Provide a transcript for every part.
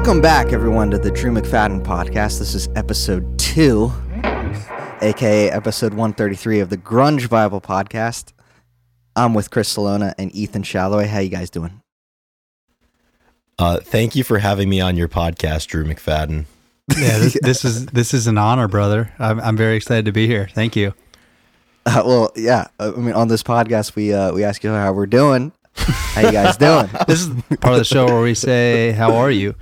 Welcome back, everyone, to the Drew McFadyen podcast. This is episode two, aka episode 133 of the Grunge Bible podcast. I'm with Chris Salona and Ethan Shalloway. How you guys doing? Uh, thank you for having me on your podcast, Drew McFadyen. Yeah, this, this is this is an honor, brother. I'm I'm very excited to be here. Thank you. Uh, well, yeah. uh, I mean, on this podcast, we uh, we ask you how we're doing. How you guys doing? This is part of the show where we say, "How are you?"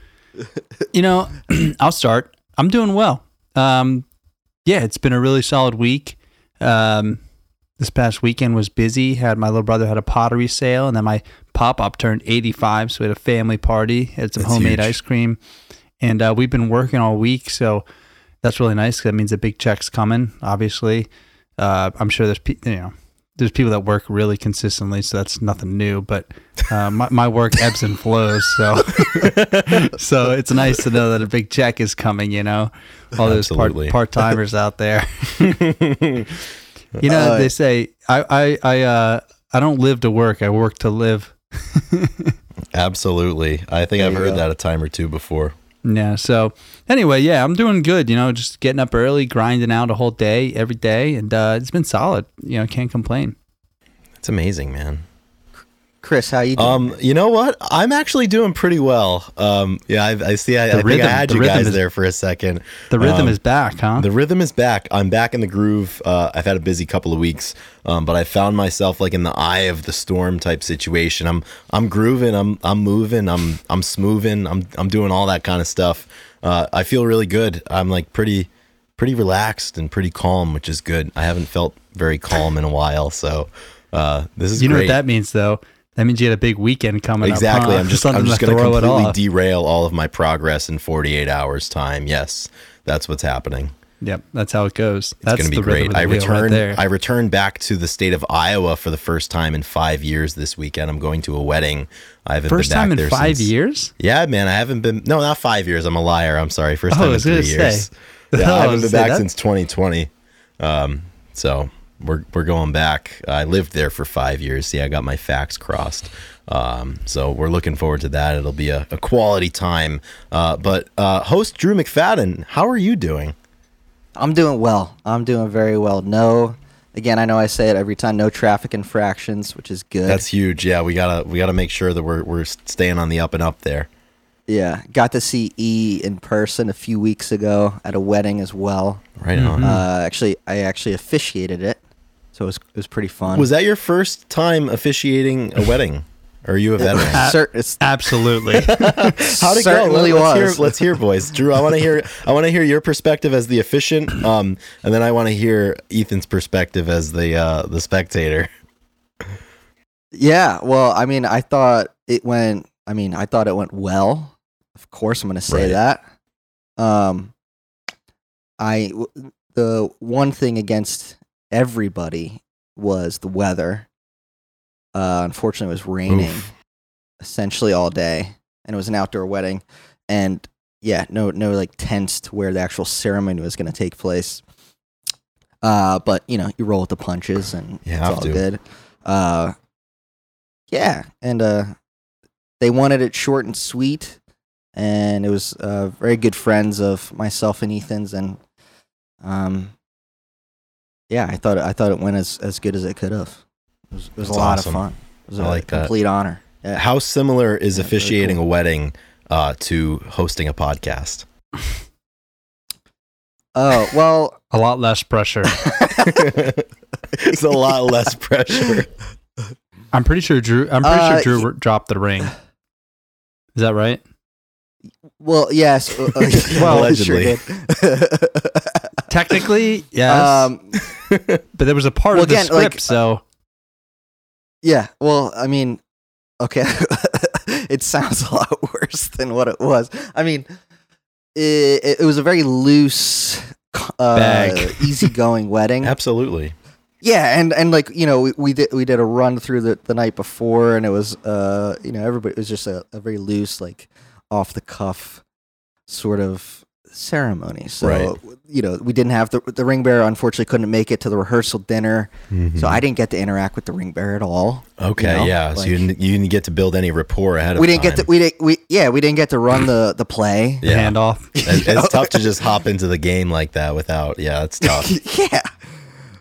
You know, I'll start. I'm doing well. Um, yeah, it's been a really solid week. Um, this past weekend was busy. Had my little brother had a pottery sale, and then my pop up turned 85, so we had a family party. Had some That's homemade huge. ice cream, and uh, we've been working all week, so that's really nice. 'cause that means a big check's coming. Obviously, uh, I'm sure there's you know there's people that work really consistently, so that's nothing new. But uh, my my work ebbs and flows, so so it's nice to know that a big check is coming. You know, all those part Absolutely. part timers out there. you know, Uh, they say I I I uh I don't live to work. I work to live. Absolutely. I think I've heard go. that a time or two before. Yeah. So anyway, yeah, I'm doing good. You know, just getting up early, grinding out a whole day every day, and uh, it's been solid. You know, can't complain. It's amazing, man. Chris, how you doing? Um, you know what? I'm actually doing pretty well. Um, yeah, I, I see. I, I think I had you guys is- there for a second. The rhythm Um, is back, huh? The rhythm is back. I'm back in the groove. Uh, I've had a busy couple of weeks, um, but I found myself like in the eye of the storm type situation. I'm I'm grooving. I'm I'm moving. I'm I'm smoothing. I'm I'm doing all that kind of stuff. Uh, I feel really good. I'm like pretty pretty relaxed and pretty calm, which is good. I haven't felt very calm in a while, so uh, this is you know great. what that means, though. That means you had a big weekend coming Exactly. up. huh? I'm just I'm just going to completely derail all of my progress in 48 hours time. Yes, that's what's happening. Yep, that's how it goes. It's that's going to be great. I return. right. I returned back to the state of Iowa for the first time in five years this weekend. I'm going to a wedding. I haven't First been back time in there five since- years. Yeah, man, I haven't been. No, not five years. I'm a liar. I'm sorry. First Oh, time in three years. say. Yeah, I I haven't been back that- since 2020. Um, so we're we're going back. I lived there for five years. See, I got my facts crossed. Um, so we're looking forward to that. It'll be a, a quality time. Uh, but uh, host Drew McFadyen, how are you doing? I'm doing well. I'm doing very well. No, again, I know I say it every time. No traffic infractions, which is good. That's huge. Yeah, we gotta we gotta make sure that we're we're staying on the up and up there. yeah. Got to see E in person a few weeks ago at a wedding as well. Right on. Uh, actually, I actually officiated it, so it was it was pretty fun. Was that your first time officiating a wedding? Or are you a veteran? Cer- it's- Absolutely. How'd it certainly go? Let, us was. Hear, let's hear, boys. Drew, I want to hear. I want to hear your perspective as the officiant, um, and then I want to hear Ethan's perspective as the uh, the spectator. yeah. Well, I mean, I thought it went. I mean, I thought it went well. Of course, I'm going to say Right. that. Um, I w- the one thing against everybody was the weather. Uh, unfortunately, it was raining Oof. essentially all day, and it was an outdoor wedding, and yeah, no, no like tents to where the actual ceremony was going to take place. Uh, but you know, you roll with the punches, and You it's all to. good. Uh, yeah, and uh, they wanted it short and sweet, and it was uh, very good friends of myself and Ethan's, and um, yeah, I thought I thought it went as as good as it could have. It was, it was a lot awesome. of fun. It was I a like that. complete honor. Yeah. How similar is Yeah, very officiating cool. a wedding uh, to hosting a podcast? Oh well, a lot less pressure. it's a lot less pressure. I'm pretty sure Drew. I'm pretty Uh, sure Drew dropped the ring. Is that right? well, yes. Well, I sure allegedly. did. Technically, yes. Um, but there was a part well, of the again, like, script, so yeah. Well, I mean, okay, it sounds a lot worse than what it was. I mean, it, it was a very loose, uh, easygoing wedding. Absolutely. Yeah, and and like you know, we, we did we did a run through the, the night before, and it was uh you know everybody it was just a, a very loose like off the cuff sort of ceremony. So Right. you know, we didn't have the the ring bearer. Unfortunately, couldn't make it to the rehearsal dinner, so I didn't get to interact with the ring bearer at all. Mm-hmm. Okay, you know, yeah. so you didn't, you didn't get to build any rapport ahead of time. we didn't time. get to we didn't we yeah we didn't get to run the the play. Yeah. Handoff. It- it's tough to just hop into the game like that without. Yeah, it's tough. yeah.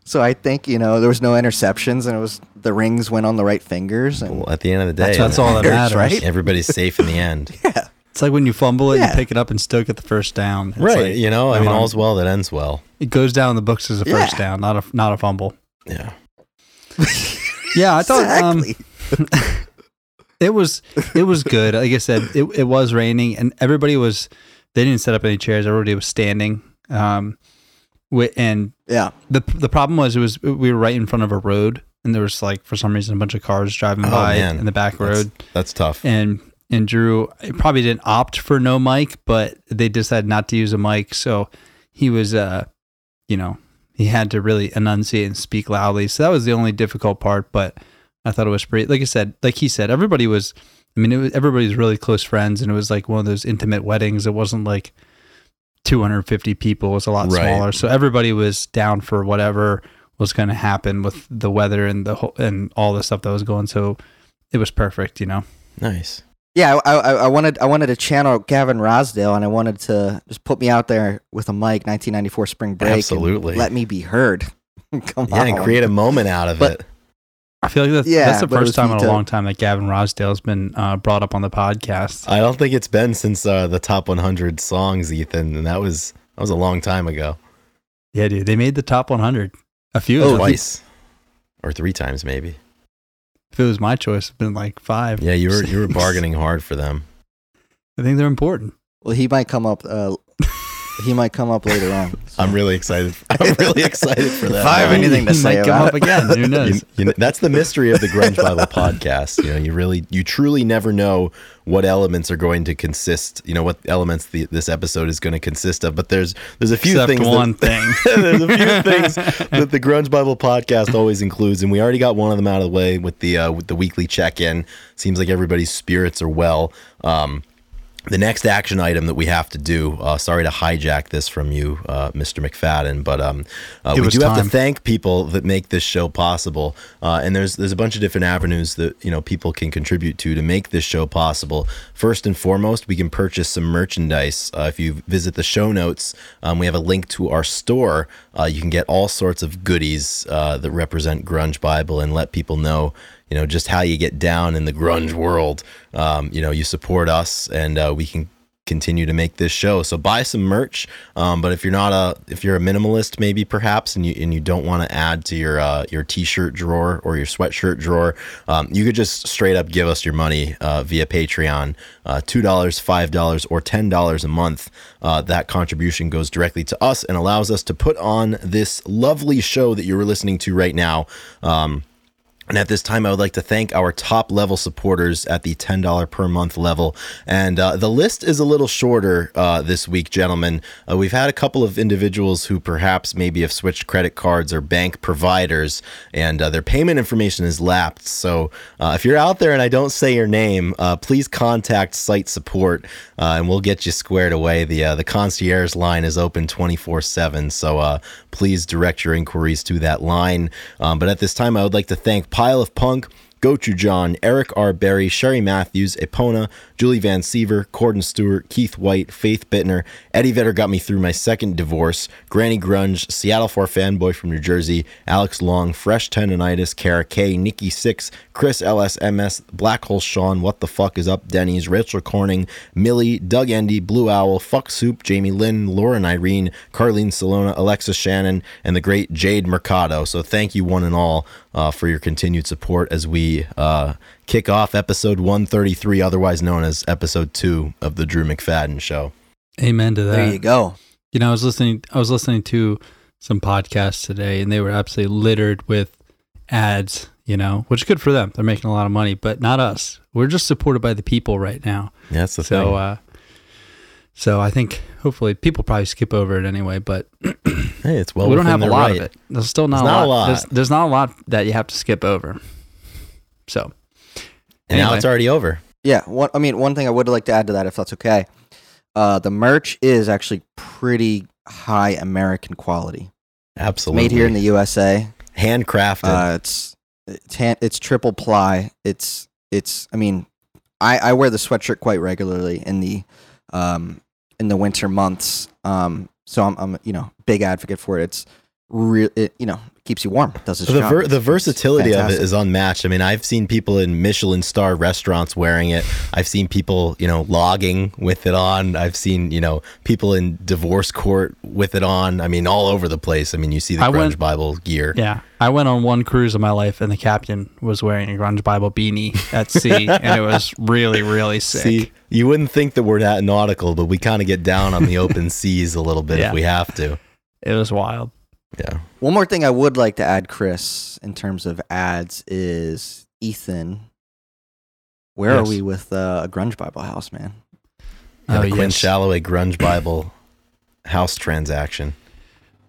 So I think you know there was no interceptions and it was the rings went on the right fingers and well, at the end of the day, That's all that matters, matters. right? everybody's safe in the end. yeah. It's like when you fumble it, Yeah. you pick it up and still get the first down. It's right. like, you know, I mean, all's well that ends well. it goes down in the books as a first Yeah. down, not a not a fumble. Yeah. Yeah, I thought um, it was it was good. Like I said, it, it was raining and everybody was they didn't set up any chairs. Everybody was standing. Um, and yeah. the the problem was it was we were right in front of a road and there was like for some reason a bunch of cars driving Oh, by man. in the back That's, road that's tough. and and Drew probably didn't opt for no mic, but they decided not to use a mic, so he was uh you know he had to really enunciate and speak loudly. So that was the only difficult part, but I thought it was pretty. Like I said, like he said, everybody was. I mean, it was, everybody's really close friends, and it was like one of those intimate weddings. It wasn't like 250 people; it was a lot Right. smaller. So everybody was down for whatever was going to happen with the weather and the whole, and all the stuff that was going. So it was perfect, you know. Nice. Yeah, I, I, I wanted I wanted to channel Gavin Rossdale, and I wanted to just put me out there with a mic, 1994 spring break, and Absolutely. let me be heard. Come Yeah, on, and create a moment out of But- it. I feel like that's, Yeah, that's the but it was first time in a to- long time that Gavin Rossdale's been uh, brought up on the podcast. I don't think it's been since uh, the top 100 songs, Ethan, and that was that was a long time ago. Yeah, dude, they made the top 100. A few Oh, twice or three times maybe. If it was my choice, it'd been like five. Yeah, you were you were bargaining hard for them. I think they're important. Well, he might come up. Uh, he might come up later on. so. I'm really excited. I'm really excited for that. If I have man. anything to He say might come up again. Who You, knows? you know, that's the mystery of the Grunge Bible podcast. You know, you really, you truly never know what elements are going to consist. You know, what elements the, this episode is going to consist of. But there's there's a few Except things. one that, thing. there's a few things that the Grunge Bible podcast always includes, and we already got one of them out of the way with the uh, with the weekly check in. Seems like everybody's spirits are well. Um, the next action item that we have to do. Uh, sorry to hijack this from you, uh, Mr. McFadyen, but um, uh, we do have to thank people that make this show possible. Uh, and there's there's a bunch of different avenues that you know people can contribute to to make this show possible. First and foremost, we can purchase some merchandise. Uh, if you visit the show notes, um, we have a link to our store. Uh, you can get all sorts of goodies uh, that represent Grunge Bible and let people know you know just how you get down in the grunge world. Um, you know you support us and uh, we can continue to make this show. So buy some merch. Um, but if you're not a if you're a minimalist maybe perhaps and you and you don't want to add to your uh, your t-shirt drawer or your sweatshirt drawer um, you could just straight up give us your money uh, via patreon. Uh, $2 $5 or $10 a month uh, that contribution goes directly to us and allows us to put on this lovely show that you're listening to right now. Um, and at this time, I would like to thank our top level supporters at the $10 per month level. And uh, the list is a little shorter uh, this week, gentlemen. Uh, we've had a couple of individuals who perhaps maybe have switched credit cards or bank providers, and uh, their payment information is lapsed. So uh, if you're out there and I don't say your name, uh, please contact site support and we'll get you squared away. The, the concierge line is open 24 7. So please direct your inquiries to that line. Um, but at this time, I would like to thank Pile of Punk, Gochu John, Eric R. Berry, Sherry Matthews, Epona, Julie Van Siever, Corden Stewart, Keith White, Faith Bittner, Eddie Vedder got me through my second divorce, Granny Grunge, Seattle 4 fanboy from New Jersey, Alex Long, Fresh Tendonitis, Kara K, Nikki Six, Chris LSMS, Black Hole Sean, What the Fuck is Up, Denny's, Rachel Corning, Millie, Doug Endy, Blue Owl, Fuck Soup, Jamie Lynn, Lauren Irene, Carlene Salona, Alexa Shannon, and the great Jade Mercado. So thank you one and all uh, for your continued support as we uh, kick off episode 133, otherwise known as episode two of the Drew McFadyen Show. Amen to that. There you go. You know, I was listening. I was listening to some podcasts today, and they were absolutely littered with ads. You know, which is good for them. They're making a lot of money, but not us. We're just supported by the people right now. Yeah, that's the So, thing. uh, so I think hopefully people probably skip over it anyway. But hey, it's well we don't have a lot right. of it. There's still not, There's a, not a lot. lot. There's, there's not a lot that you have to skip over. So, And now it's already over. Yeah. One, I mean, one thing I would like to add to that, if that's okay. uh, the merch is actually pretty high American quality. Absolutely. Made here in the USA. handcrafted. Uh, it's it's hand, it's triple ply. It's it's. I mean, I I wear the sweatshirt quite regularly in the um in the winter months. Um, so I'm I'm you know big advocate for it. It's real. It you know keeps you warm. Does its the, job. ver- the versatility of it is unmatched. I mean, I've seen people in Michelin star restaurants wearing it. I've seen people, you know, logging with it on. I've seen, you know, people in divorce court with it on. I mean, all over the place. I mean, you see the I Grunge went- Bible gear. Yeah, I went on one cruise in my life, and the captain was wearing a Grunge Bible beanie at sea, and it was really, really sick. See, you wouldn't think that we're that nautical, but we kind of get down on the open seas a little bit Yeah. if we have to. It was wild. Yeah. One more thing I would like to add, Chris, in terms of ads, is Ethan. Where Yes. are we with uh, a Grunge Bible House, man? yeah Oh, the Quinn yes. Shalloway Grunge Bible house transaction.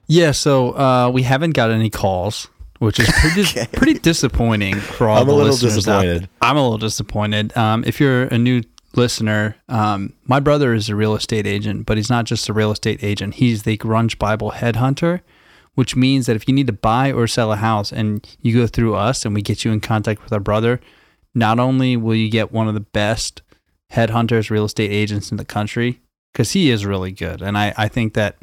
Yeah, so uh, we haven't got any calls, which is pretty Okay. pretty disappointing for all I'm the a little listeners out there. disappointed. I'm a little disappointed. Um, if you're a new listener, um, my brother is a real estate agent, but he's not just a real estate agent. He's the Grunge Bible headhunter, which means that if you need to buy or sell a house and you go through us and we get you in contact with our brother, not only will you get one of the best headhunters, real estate agents in the country, because he is really good, and I, I think that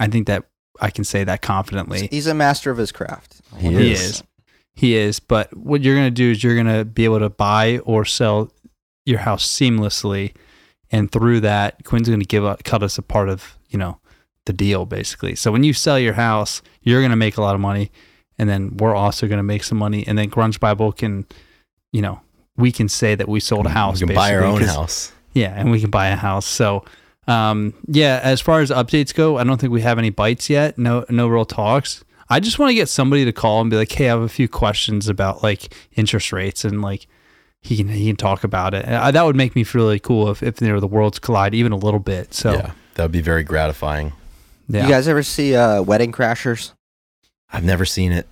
I think that I can say that confidently. He's a master of his craft. He He is. is. He is. But what you're going to do is you're going to be able to buy or sell your house seamlessly. And through that, Quinn's going to give a, cut us a part of, you know, the deal basically. So when you sell your house, you're going to make a lot of money. And then we're also going to make some money. And then Grunge Bible can, you know, we can say that we sold a house. We can buy our own house. yeah, and we can buy a house. So, um, yeah, as far as updates go, I don't think we have any bites yet. No, no real talks. I just want to get somebody to call and be like, "Hey, I have a few questions about like interest rates and like he can he can talk about it." Uh, that would make me feel really cool if if you know the worlds collide even a little bit. So, yeah. That would be very gratifying. Yeah, You guys ever see uh, Wedding Crashers? I've never seen it.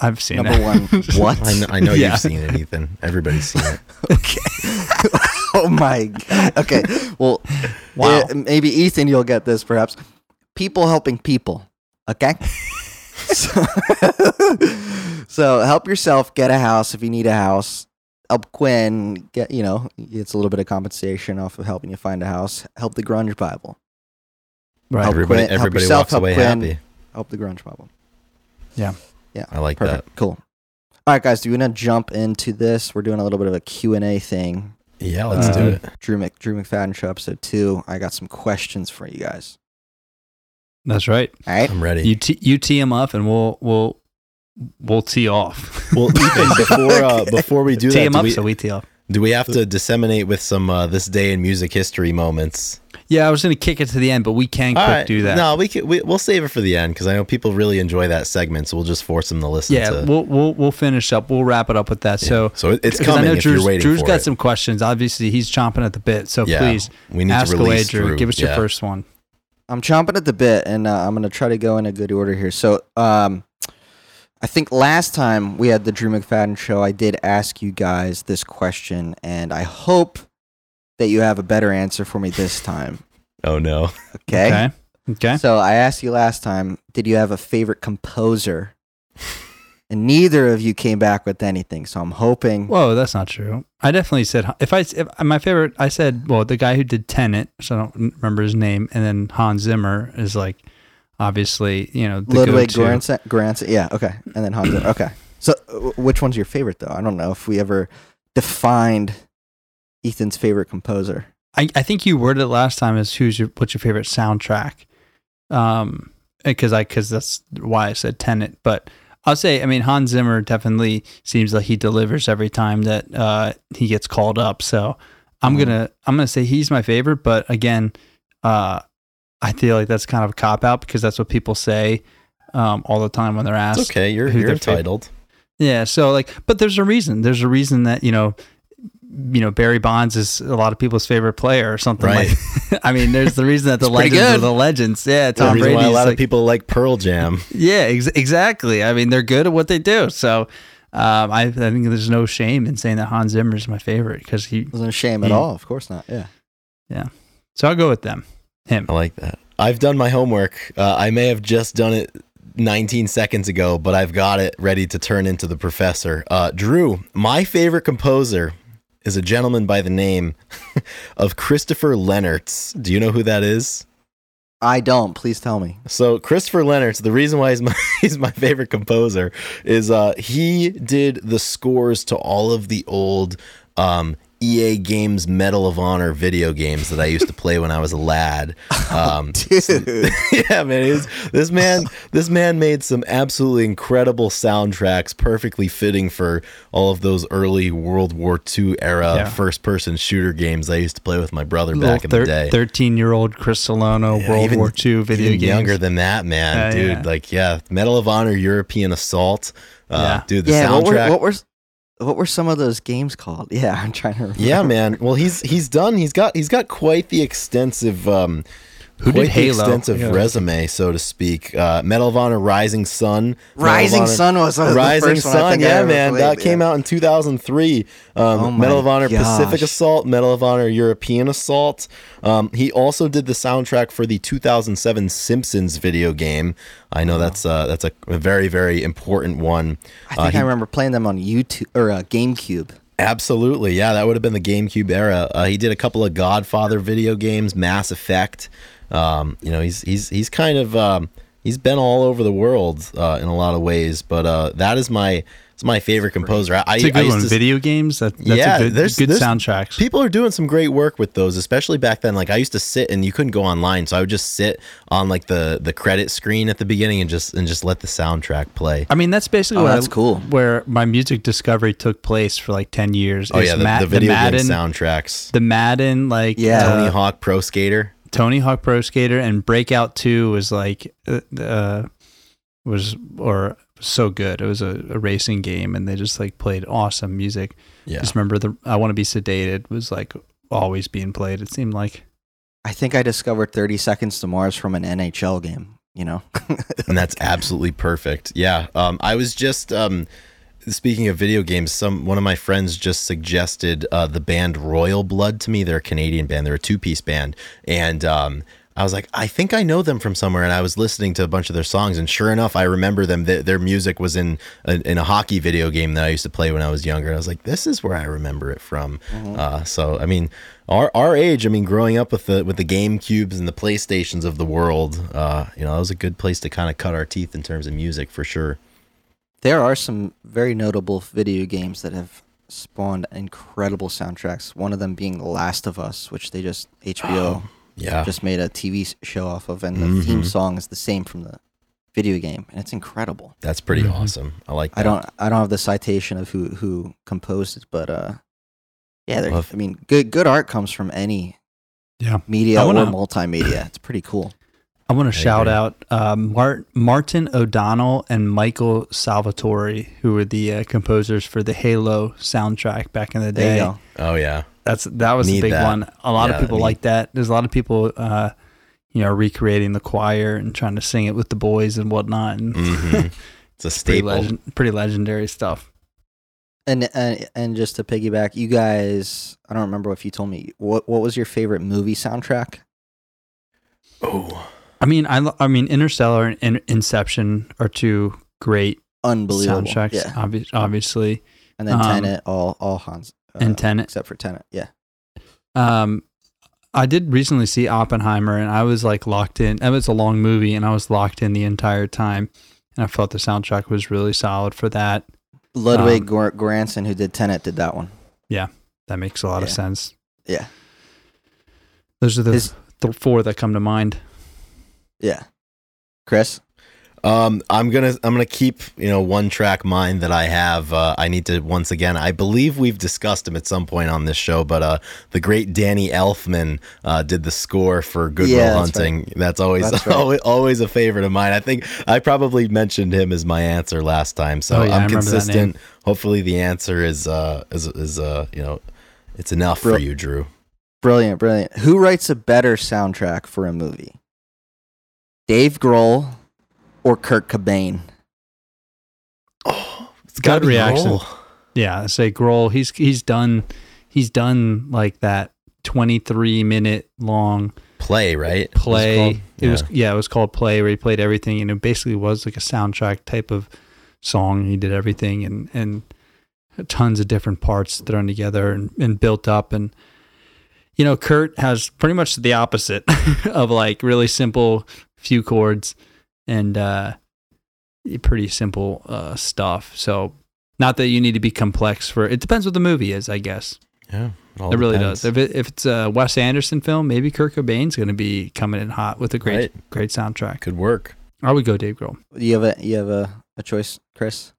I've seen Number that. one, what? I know, I know Yeah. you've seen it, Ethan. Everybody's seen it. okay. oh my god. Okay. Well, Wow. eh, maybe Ethan, you'll get this perhaps. People helping people. Okay. so, so help yourself get a house if you need a house. Help Quinn get you know it's a little bit of compensation off of helping you find a house. Help the Grunge Bible. Right. Help Everybody, Quinn- help everybody yourself, walks help away Quinn. happy. Help the Grunge Bible. I like Perfect. Cool. All right, guys. Do you want to jump into this? We're doing a little bit of a Q and A thing. Yeah, let's Uh, do it. Drew Mc Drew McFadyen show episode two. I got some questions for you guys. That's right. All right. I'm ready. You t- you tee him up and we'll we'll we'll tee off. well, Ethan, before uh, before we do tee that, him do up we, so we tee off. do we have to disseminate with some uh, this day in music history moments? Yeah, I was going to kick it to the end, but we can quick All right. do that. No, we can. We, we'll save it for the end because I know people really enjoy that segment, so we'll just force them to listen. yeah, to, we'll we'll we'll finish up. We'll wrap it up with that. yeah. So so it- it's 'cause coming I know if Drew's, you're waiting Drew's for got it. some questions. Obviously, he's chomping at the bit. So yeah, please we need ask to away, release Drew. Give us your first one. I'm chomping at the bit, and uh, I'm gonna try to go in a good order here. So, um, I think last time we had the Drew McFadyen show, I did ask you guys this question, and I hope that you have a better answer for me this time. Oh no. Okay. Okay. Okay. So I asked you last time, did you have a favorite composer? And neither of you came back with anything. So I'm hoping. Whoa, that's not true. I definitely said if I if my favorite. I said well the guy who did Tenet, so I don't remember his name, and then Hans Zimmer is like obviously you know the Ludwig go-to. Göransson, Göransson, yeah, okay, and then Hans. Zimmer, okay, so uh, which one's your favorite though? I don't know if we ever defined Ethan's favorite composer. I, I think you worded it last time as who's your what's your favorite soundtrack, um, because I because that's why I said Tenet. But I'll say I mean Hans Zimmer definitely seems like he delivers every time that uh, he gets called up. So I'm Mhm. gonna I'm gonna say he's my favorite. But again, uh, I feel like that's kind of a cop out because that's what people say um, all the time when they're asked. It's okay. You're you're their favorite- Yeah. So like, but there's a reason. There's a reason that you know, you know, Barry Bonds is a lot of people's favorite player or something Right. like. I mean, there's the reason that the It's pretty legends are the legends. Yeah, Tom reason Brady. why a lot like, of people like Pearl Jam. yeah, ex- exactly. I mean, they're good at what they do. So. Um, I, I think there's no shame in saying that Hans Zimmer is my favorite because he, Wasn't a shame at all. Of course not. Yeah. Yeah. So I'll go with them. Him. I like that. I've done my homework. Uh, I may have just done it 19 seconds ago, but I've got it ready to turn into the professor. Uh, Drew, my favorite composer is a gentleman by the name of Christopher Lennertz. Do you know who that is? I don't. Please tell me. So Christopher Lennertz, the reason why he's my he's my favorite composer is uh, he did the scores to all of the old um, EA Games Medal of Honor video games that I used to play when I was a lad. Um, Dude. yeah, man, was, this man this man made some absolutely incredible soundtracks, perfectly fitting for all of those early World War II era Yeah. first person shooter games I used to play with my brother Little back in the day. Thirteen-year-old Chris Solano, Yeah, World even- War II video even games. younger than that, man, Uh, dude. yeah. Like, yeah, Medal of Honor, European Assault, uh, Yeah. dude. The yeah. What were, soundtrack. what were what were some of those games called? Yeah, I'm trying to remember. yeah, man. Well, he's he's done. He's got he's got quite the extensive. Um, Who quite did the Halo? extensive Yeah. resume, so to speak. Uh, Medal of Honor, Rising Sun, Medal Rising Honor- Sun was, was Rising the first one I Sun, think yeah, ever man, played, that yeah. came out in 2003. Um, Oh Medal of Honor Pacific. Assault, Medal of Honor European Assault. Um, he also did the soundtrack for the 2007 Simpsons video game. I know that's uh, that's a, a very very important one. I Uh, think he- I remember playing them on YouTube or uh, GameCube. Absolutely, yeah, that would have been the GameCube era. Uh, he did a couple of Godfather video games, Mass Effect. Um, you know, he's he's he's kind of um, he's been all over the world uh, in a lot of ways. But uh, that is my it's my favorite composer. I, It's a I good used one. to- Video games. That, that's Yeah, a good, there's- good there's- soundtracks. People are doing some great work with those, especially back then. Like I used to sit and you couldn't go online, so I would just sit on like the the credit screen at the beginning and just and just let the soundtrack play. I mean, that's basically Oh, what that's I- cool. Where my music discovery took place for like ten years. Oh yeah, the, Ma- the video Madden, game soundtracks. the Madden, like Yeah. Tony Hawk Pro Skater. Tony Hawk Pro Skater and Breakout Two was like uh, uh was or so good. It was a, a racing game, and they just like played awesome music. Yeah. Just remember the I Want to Be Sedated was like always being played. It seemed like I think I discovered 30 Seconds to Mars from an NHL game. You know, and that's absolutely perfect. Yeah. Um, I was just um, speaking of video games. Some one of my friends just suggested uh, the band Royal Blood to me. They're a Canadian band. They're a two piece band, and um, I was like, I think I know them from somewhere. And I was listening to a bunch of their songs, and sure enough, I remember them. Th- their music was in a, in a hockey video game that I used to play when I was younger. And I was like, this is where I remember it from. Uh, so I mean, our our age. I mean, growing up with the with the Game Cubes and the PlayStations of the world, uh, you know, that was a good place to kind of cut our teeth in terms of music for sure. There are some very notable video games that have spawned incredible soundtracks. One of them being The Last of Us, which they just HBO Yeah. just made a TV show off of, and the theme Mhm. song is the same from the video game, and it's incredible. That's pretty Mhm. awesome. I like that. I don't I don't have the citation of who who composed it, but uh, yeah, there- I mean, good good art comes from any Yeah. media wanna- or multimedia. It's pretty cool. I want to shout agree. out um, Mart- Martin O'Donnell and Michael Salvatore, who were the uh, composers for the Halo soundtrack back in the day. Oh yeah. That's that was a big that. one. A lot Yeah, of people need- like that. There's a lot of people, uh, you know, recreating the choir and trying to sing it with the boys and whatnot. And hmm It's a pretty, staple. legend, pretty legendary stuff. And, and and just to piggyback, you guys, I don't remember if you told me what what was your favorite movie soundtrack. Oh. I mean, I I mean, Interstellar and In- Inception are two great Unbelievable. soundtracks. Yeah. obvi- obviously, And then Um, Tenet, all all Hans. Uh, and Tenet. except for Tenet. Yeah. Um, I did recently see Oppenheimer, and I was like locked in. It was a long movie, and I was locked in the entire time. And I felt the soundtrack was really solid for that. Ludwig Um, Göransson, who did Tenet, did that one. Yeah, that makes a lot of sense. Yeah. Those are the Is- th- four that come to mind. Yeah. Chris. Um, I'm gonna I'm gonna keep you know one track mind that I have. Uh, I need to once again. I believe we've discussed him at some point on this show, but uh, the great Danny Elfman uh, did the score for Good Yeah, Will that's Hunting. That's always That's right. always, always a favorite of mine. I think I probably mentioned him as my answer last time, so Oh, yeah, I I'm consistent. Hopefully, the answer is uh is is uh you know it's enough for you, Drew. Brilliant, brilliant. Who writes a better soundtrack for a movie? Dave Grohl or Kurt Cobain? Oh, it's Gut reaction. Grohl. Yeah, I say Grohl. He's he's done he's done like that 23 minute long Play, right? It was play. called? It was yeah, it was called Play, where he played everything, and it basically was like a soundtrack type of song. He did everything and and tons of different parts thrown together and, and built up. And you know, Kurt has pretty much the opposite of like really simple few chords and uh, pretty simple uh, stuff. So not that you need to be complex for it. Depends what the movie is, I guess. yeah. all It really depends. does. If it, if it's a Wes Anderson film, maybe Kurt Cobain's going to be coming in hot with a great Right. great soundtrack. Could work. I would go Dave Grohl. You have a you have a, a choice, Chris?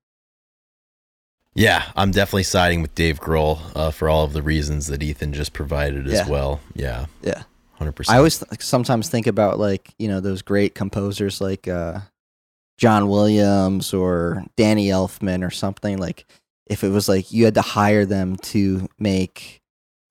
Yeah, I'm definitely siding with Dave Grohl uh, for all of the reasons that Ethan just provided as Yeah. well. Yeah, Yeah. Hundred percent. I always th- sometimes think about like you know those great composers like uh, John Williams or Danny Elfman or something. Like if it was like you had to hire them to make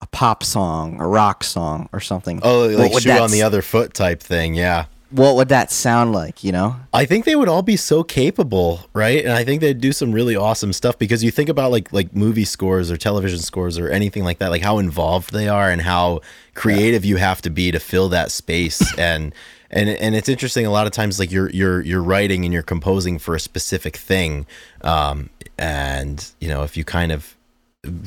a pop song, a rock song, or something. Oh, like would shoe on the other foot type thing. Yeah. What would that sound like? You know? I think they would all be so capable, right? And I think they'd do some really awesome stuff because you think about like like movie scores or television scores or anything like that, like how involved they are and how creative you have to be to fill that space and and and it's interesting a lot of times like you're you're you're writing and you're composing for a specific thing um and you know if you kind of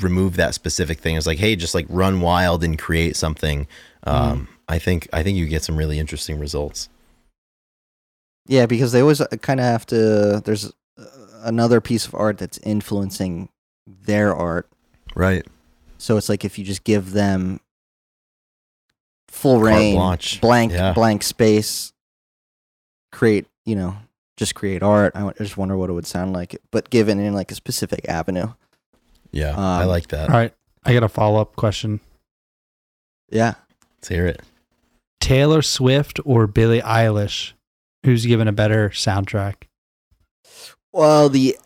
remove that specific thing it's like hey just like run wild and create something um I think I think you get some really interesting results Yeah, because they always kind of have to. There's uh, another piece of art that's influencing their art. right So it's like if you just give them full Carte reign, blanche. blank Yeah. blank space, create you know just create art. I just wonder what it would sound like, but given in like a specific avenue. Yeah, I Um, like that. All right, I got a follow up question: Yeah, Let's hear it. Taylor Swift or Billie Eilish? Who's given a better soundtrack? well the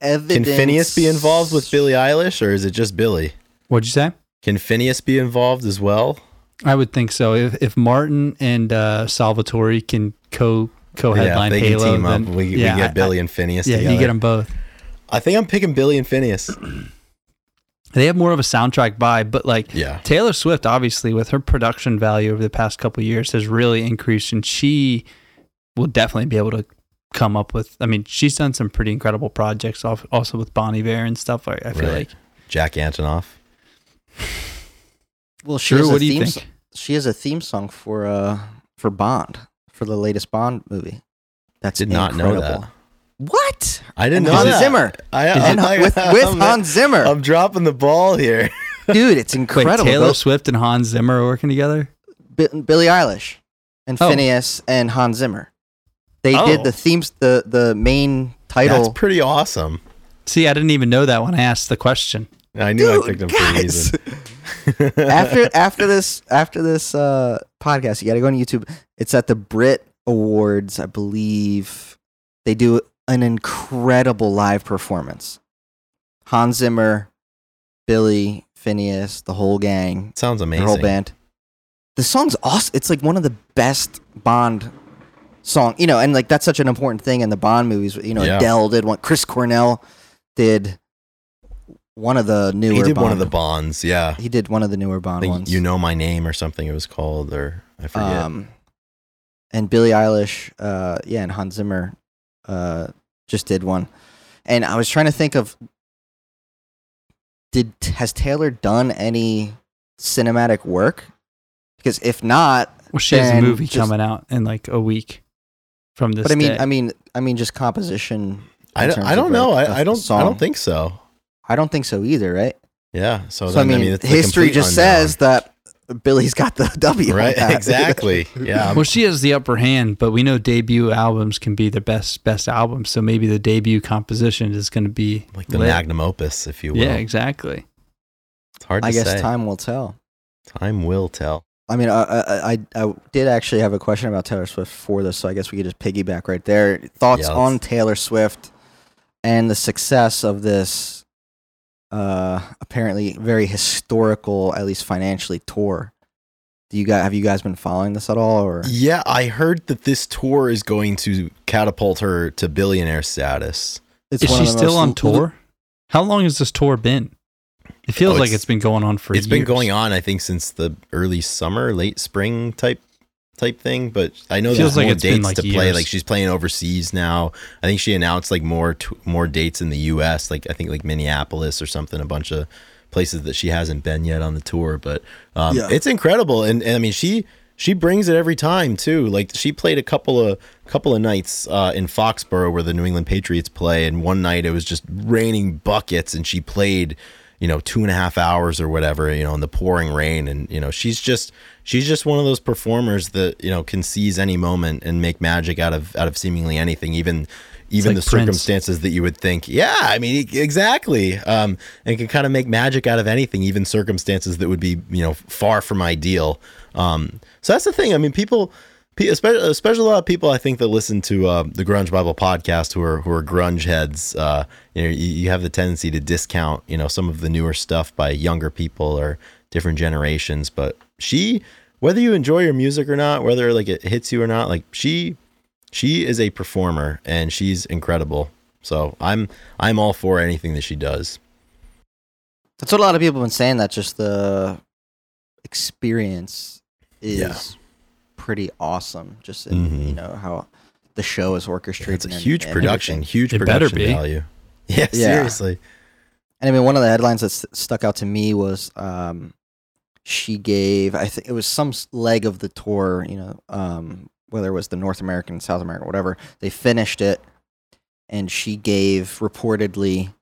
evidence. Can. Finneas be involved with Billie Eilish, or is it just Billie? What'd you say? Can Finneas be involved as well? I would think so. If if Martin and uh, Salvatore can co co yeah, headline they Halo, team then up. We, yeah, we I- get Billie and Finneas yeah, together. you get them both. I think I'm picking Billie and Finneas. They have more of a soundtrack vibe, but like Yeah, Taylor Swift, obviously, with her production value over the past couple of years, has really increased, and she will definitely be able to come up with. I mean, she's done some pretty incredible projects, al- also with Bon Iver and stuff. I, I feel Right. like. Jack Antonoff. Well, she Drew, a what do you think? so- she has a theme song for uh for Bond for the latest Bond movie. That's Did not know that. What? I didn't And know Hans that. Zimmer. I, And I'm, with with I'm- Hans Zimmer, I'm dropping the ball here. dude, it's Wait, incredible. Taylor Those- Swift and Hans Zimmer are working together. Bi- Billie Eilish and Oh. Finneas and Hans Zimmer. They Oh. did the themes, the the main title. That's pretty awesome. See, I didn't even know that when I asked the question. I knew I Dude, picked him for a reason. after after this after this uh, podcast, you got to go on YouTube. It's at the Brit Awards, I believe. They do an incredible live performance. Hans Zimmer, Billie, Finneas, the whole gang, sounds amazing. the whole band. The song's awesome. It's like one of the best Bond song, you know, and like that's such an important thing in the Bond movies. You know, Yeah. Adele did one. Chris Cornell did one of the newer. He did Bond. one of the bonds, yeah. He did one of the newer Bond Like, ones. you know my name or something it was called, or I forget. Um, and Billie Eilish, uh, yeah, and Hans Zimmer, uh, just did one. And I was trying to think of, did has Taylor done any cinematic work? Because if not, Well, she has a movie just- coming out in like a week from this. but I mean, day. I mean, I mean, just composition. I don't, terms I don't know. like, I, a I don't. I don't think so. I don't think so either, right? Yeah. So, So, I then, mean, it's the history just unknown. says that Billie's got the W. right. that. Exactly. Yeah. well, she has the upper hand, but we know debut albums can be the best best albums. So maybe the debut composition is going to be like the lit. magnum opus, if you will. Yeah, exactly. It's hard to I guess say. time will tell. Time will tell. I mean, I, I I I did actually have a question about Taylor Swift for this, so I guess we could just piggyback right there. Thoughts Yeah, on Taylor Swift and the success of this uh apparently very historical, at least financially, tour. Do you guys have you guys been following this at all, or Yeah, I heard that this tour is going to catapult her to billionaire status. it's Is she still most on lu- tour? How long has this tour been? It feels Oh, like it's- it's been going on for it's been going on, I think, since the early summer, late spring type type thing. But I know Feels there's like more it's been, dates like, to play. Like she's playing overseas now. I think she announced like more t- more dates in the U.S. Like I think like Minneapolis or something. A bunch of places that she hasn't been yet on the tour. But um, Yeah. it's incredible, and, and I mean she. She brings it every time too. Like she played a couple of couple of nights uh, in Foxborough where the New England Patriots play, and one night it was just raining buckets, and she played you know two and a half hours or whatever you know in the pouring rain. And you know she's just she's just one of those performers that you know can seize any moment and make magic out of out of seemingly anything even even like the Prince. circumstances that you would think. Yeah i mean exactly. Um and can kind of make magic out of anything even circumstances that would be you know far from ideal. Um so that's the thing. I mean people pe- especially, especially a lot of people I think that listen to uh, the Grunge Bible podcast who are who are grunge heads. Uh, you know, you, you have the tendency to discount you know some of the newer stuff by younger people or different generations. But she, whether you enjoy her music or not, whether like it hits you or not, like she she is a performer and she's incredible. So I'm I'm all for anything that she does. That's what a lot of people have been saying. That just the experience is Yeah. Pretty awesome. Just in, Mhm. you know how the show is orchestrated. It's a and- huge and production, everything. huge It better production be. value. Yeah, Yeah. seriously. And I mean, one of the headlines that st- stuck out to me was um, she gave, I think it was some leg of the tour, you know, um, whether it was the North American, South American, whatever. They finished it, and she gave reportedly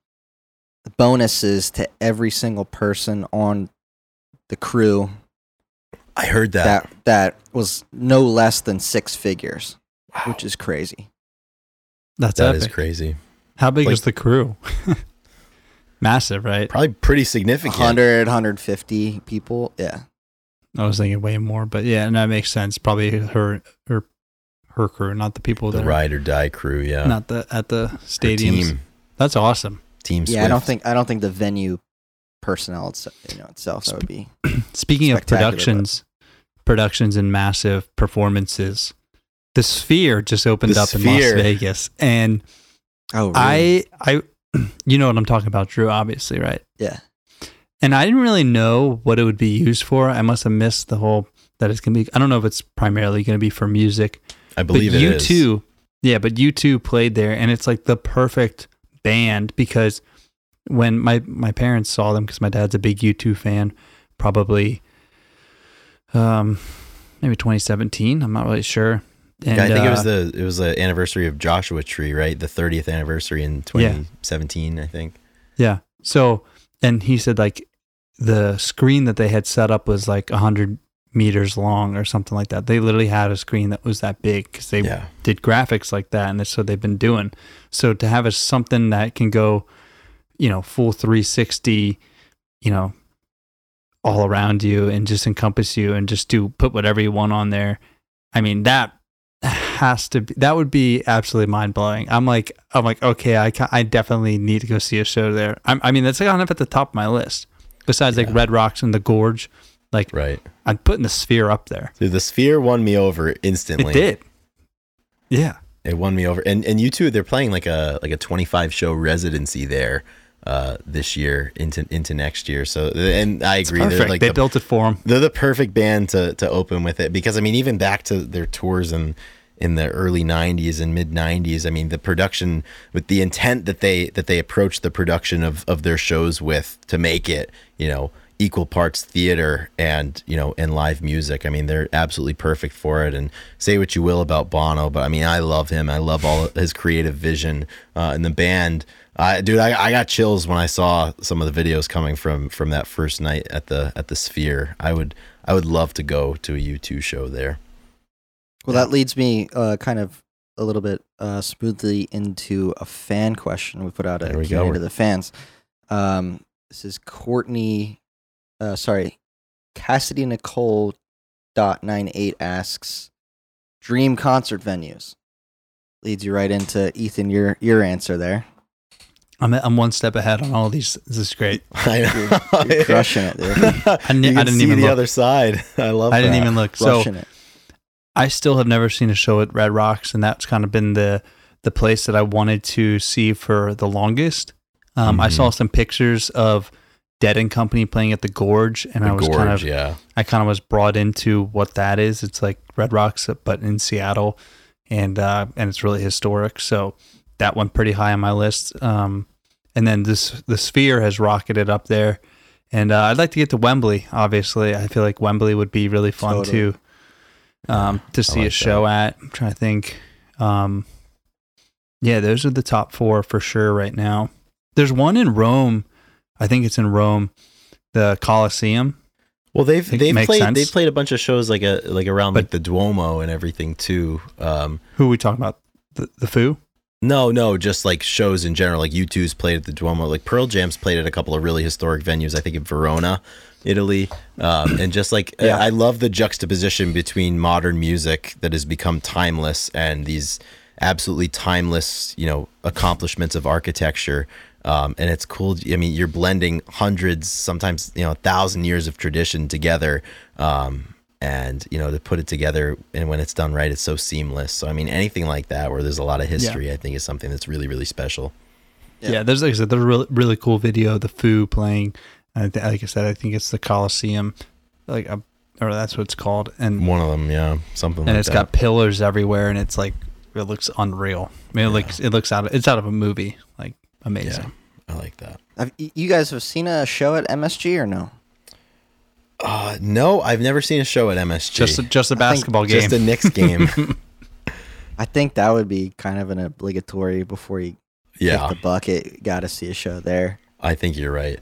bonuses to every single person on the crew I heard that. that that was no less than six figures, which is crazy. That's That epic. is crazy. How big Like- is the crew? Massive, right? Probably pretty significant. 100, 150 people. Yeah. I was thinking way more, but yeah, and that makes sense. Probably her her her crew, not the people the that ride or die crew, yeah. not the at the Her stadiums. team, That's awesome. team Yeah, I don't think I don't think the venue personnel itself, you know, itself that would be Speaking of Spectacular, but- productions, productions and massive performances, the Sphere just opened The up in Las Vegas, and Oh, I I you know what I'm talking about, Drew, obviously, right? yeah. And I didn't really know what it would be used for. I must have missed the whole that it's gonna be. I don't know if it's primarily gonna be for music, I believe but it you is. two, yeah, but you two played there, and it's like the perfect band because when my my parents saw them, because my dad's a big U two fan, probably, um, maybe 2017. I'm not really sure. And Yeah, I think it was uh, the it was the anniversary of Joshua Tree, right? The 30th anniversary in 2017, I think. Yeah. So, and he said like the screen that they had set up was like 100 meters long or something like that. They literally had a screen that was that big because they yeah. did graphics like that. And that's what they've been doing. So to have a, something that can go, you know, full 360, you know, all around you and just encompass you and just do put whatever you want on there. I mean, that has to be, that would be absolutely mind blowing. I'm like, I'm like, okay, I, ca- I definitely need to go see a show there. I'm, I mean, that's kind of at the top of my list. Besides like Red Rocks and the Gorge, like Right. I'm putting the Sphere up there. Dude, the Sphere won me over instantly. It did. Yeah. It won me over. And and you two, they're playing like a like a 25 show residency there uh this year into into next year. So and I agree they're Perfect. like they the, built it for him. they're the perfect band to to open with it because I mean even back to their tours in in the early 90s and mid 90s I mean the production with the intent that they that they approached the production of of their shows with to make it you know equal parts theater and you know and live music I mean they're absolutely perfect for it and say what you will about Bono but I mean I love him I love all his creative vision uh, and the band I dude, I, I got chills when I saw some of the videos coming from from that first night at the at the Sphere. I would I would love to go to a U two show there. Well, that leads me uh, kind of a little bit uh, smoothly into a fan question. We put out a Q&A to the fans. Um, this is Courtney, uh, sorry, Cassidy Nicole dot nine eight asks, dream concert venues. Leads you right into Ethan your your answer there. I'm, I'm one step ahead on all these. This is great. I You're, you're crushing it, dude. I didn't, you I didn't see even the look. other side. I love. I didn't even look. So it. I still have never seen a show at Red Rocks, and that's kind of been the the place that I wanted to see for the longest. Um, I Mhm. saw some pictures of Dead and Company playing at the Gorge, and The I was gorge, kind of yeah. I kind of was brought into what that is. It's like Red Rocks, but in Seattle, and uh, and it's really historic. So that one pretty high on my list. Um, and then this the Sphere has rocketed up there, and uh, I'd like to get to Wembley. Obviously, I feel like Wembley would be really fun Totally. too. Um, to see a like show at. I'm trying to think. Um, yeah, those are the top four for sure right now. There's one in Rome. I think it's in Rome, the Colosseum. Well, they've they've played sense. they've played a bunch of shows like a like around But- like the Duomo and everything too. Um, Who are we talking about? The the Foo? No, no, just like shows in general. Like U2's played at the Duomo. Like Pearl Jam's played at a couple of really historic venues. I think in Verona, Italy, um, and just like Yeah. I love the juxtaposition between modern music that has become timeless and these absolutely timeless, you know, accomplishments of architecture. Um, and it's cool. I mean, you're blending hundreds, sometimes you know, a thousand years of tradition together. Um, and you know, to put it together, and when it's done right, it's so seamless. So I mean, anything like that, where there's a lot of history, I think is something that's really, really special. Yeah. Yeah. there's like I said, there's a really really cool video of the Foo playing. I th- like I said, I think it's the Colosseum, like uh, or that's what it's called, and One of them, yeah, something and like it's that. got pillars everywhere, and it's like it looks unreal. I mean, it looks it looks out of it's out of a movie, like amazing. I like that. Have, you guys have seen a show at MSG or no? Uh, no, I've never seen a show at MSG. Just a, just a I think basketball game. Just a Knicks game. I think that would be kind of an obligatory before you yeah, kick the bucket. Got to see a show there. I think you're right.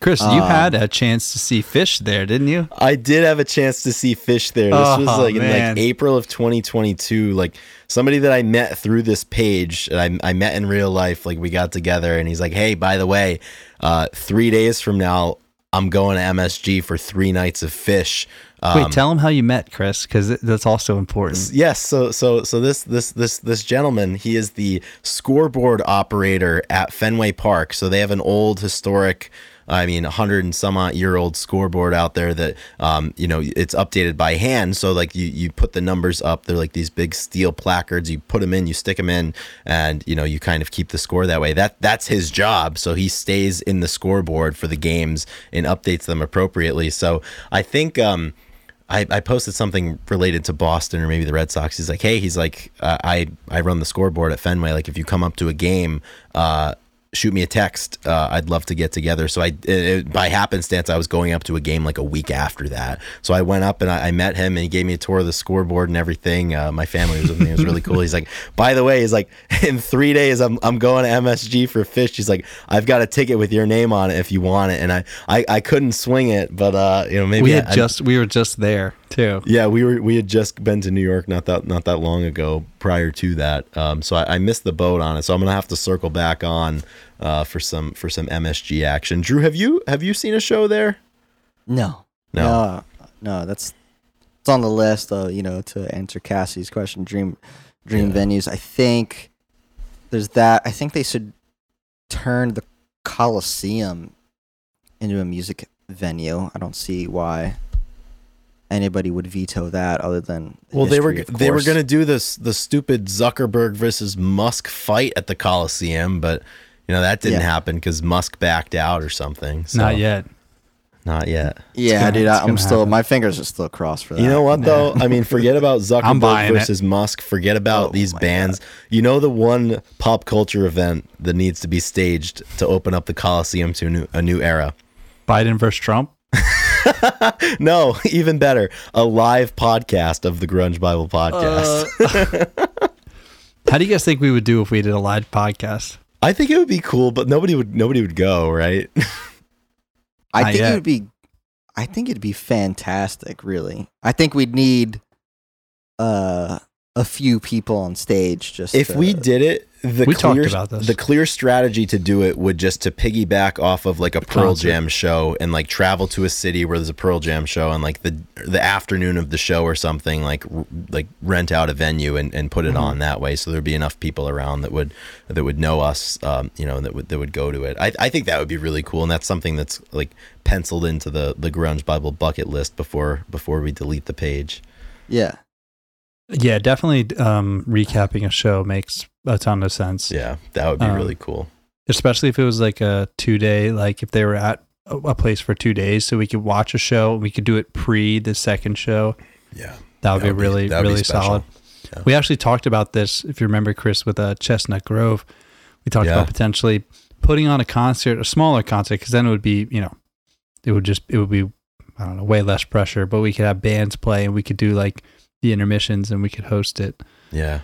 Chris, you Um, had a chance to see Phish there, didn't you? I did have a chance to see Phish there. This was Oh, like in like April of 2022. Like somebody that I met through this page, and I, I met in real life. Like we got together, and he's like, "Hey, by the way, uh, three days from now, I'm going to MSG for three nights of Phish." Um, Wait, tell him how you met, Chris, because that's also important. Yes, so so so this this this this gentleman, he is the scoreboard operator at Fenway Park. So they have an old historic I mean, a 100 and some odd year old scoreboard out there that, um, you know, it's updated by hand. So, like, you, you put the numbers up. They're like these big steel placards. You put them in, you stick them in, and, you know, you kind of keep the score that way. That That's his job. So, he stays in the scoreboard for the games and updates them appropriately. So, I think, um, I, I posted something related to Boston or maybe the Red Sox. He's like, hey, he's like, uh, I I run the scoreboard at Fenway. Like, if you come up to a game, uh, shoot me a text. Uh, I'd love to get together. So I, it, by happenstance, I was going up to a game like a week after that. So I went up and I, I met him and he gave me a tour of the scoreboard and everything. Uh, my family was with me. It was really cool. He's like, by the way, he's like, in three days, I'm, I'm going to MSG for Phish. He's like, I've got a ticket with your name on it if you want it. And I, I, I couldn't swing it, but uh, you know, maybe we had I- just we were just there too. yeah, we were we had just been to New York not that not that long ago. Prior to that, um, so I, I missed the boat on it. So I'm gonna have to circle back on uh, for some for some MSG action. Drew, have you have you seen a show there? No, No. no, no. That's it's on the list. Uh, you know, to answer Cassie's question, dream, dream Yeah. venues. I think there's that. I think they should turn the Coliseum into a music venue. I don't see why anybody would veto that, other than the Well, they were of they were gonna do this the stupid Zuckerberg versus Musk fight at the Coliseum, but you know that didn't Yeah. happen because Musk backed out or something. So, Not yet. Not yet. Yeah, gonna- dude. I, I'm still. happen. My fingers are still crossed for that. You know what though? I mean, forget about Zuckerberg buying it. versus Musk. Forget about Oh these my bands. You know the one pop culture event that needs to be staged to open up the Coliseum to a new, a new era. Biden versus Trump. No, even better, a live podcast of the Grunge Bible podcast. Uh, How do you guys think we would do if we did a live podcast? I think it would be cool, but nobody would nobody would go, right? I Not think yet. it would be. I think it'd be fantastic. Really, I think we'd need uh, a few people on stage. Just if to- we did it, the We talked clear about this. the clear strategy to do it would just to piggyback off of like a Pearl concert. Jam show and like travel to a city where there's a Pearl Jam show and like the the afternoon of the show or something like like rent out a venue and, and put it Mm-hmm. on that way so there'd be enough people around that would that would know us um, you know that would that would go to it I, I think that would be really cool and that's something that's like penciled into the the grunge bible bucket list before before we delete the page yeah, Yeah, definitely. Um, recapping a show makes a ton of sense. yeah that would be Um, really cool especially if it was like a two day. Like if they were at a, a place for two days so we could watch a show. We could do it pre the second show. Yeah. That would That be would be- really, be really special. solid. Yeah. We actually talked about this, if you remember, Chris, with uh, Chestnut Grove. We talked Yeah. about potentially putting on a concert, a smaller concert, because then it would be, you know, it would just, it would be, I don't know, way less pressure. But we could have bands play, and we could do like the intermissions, and we could host it. Yeah.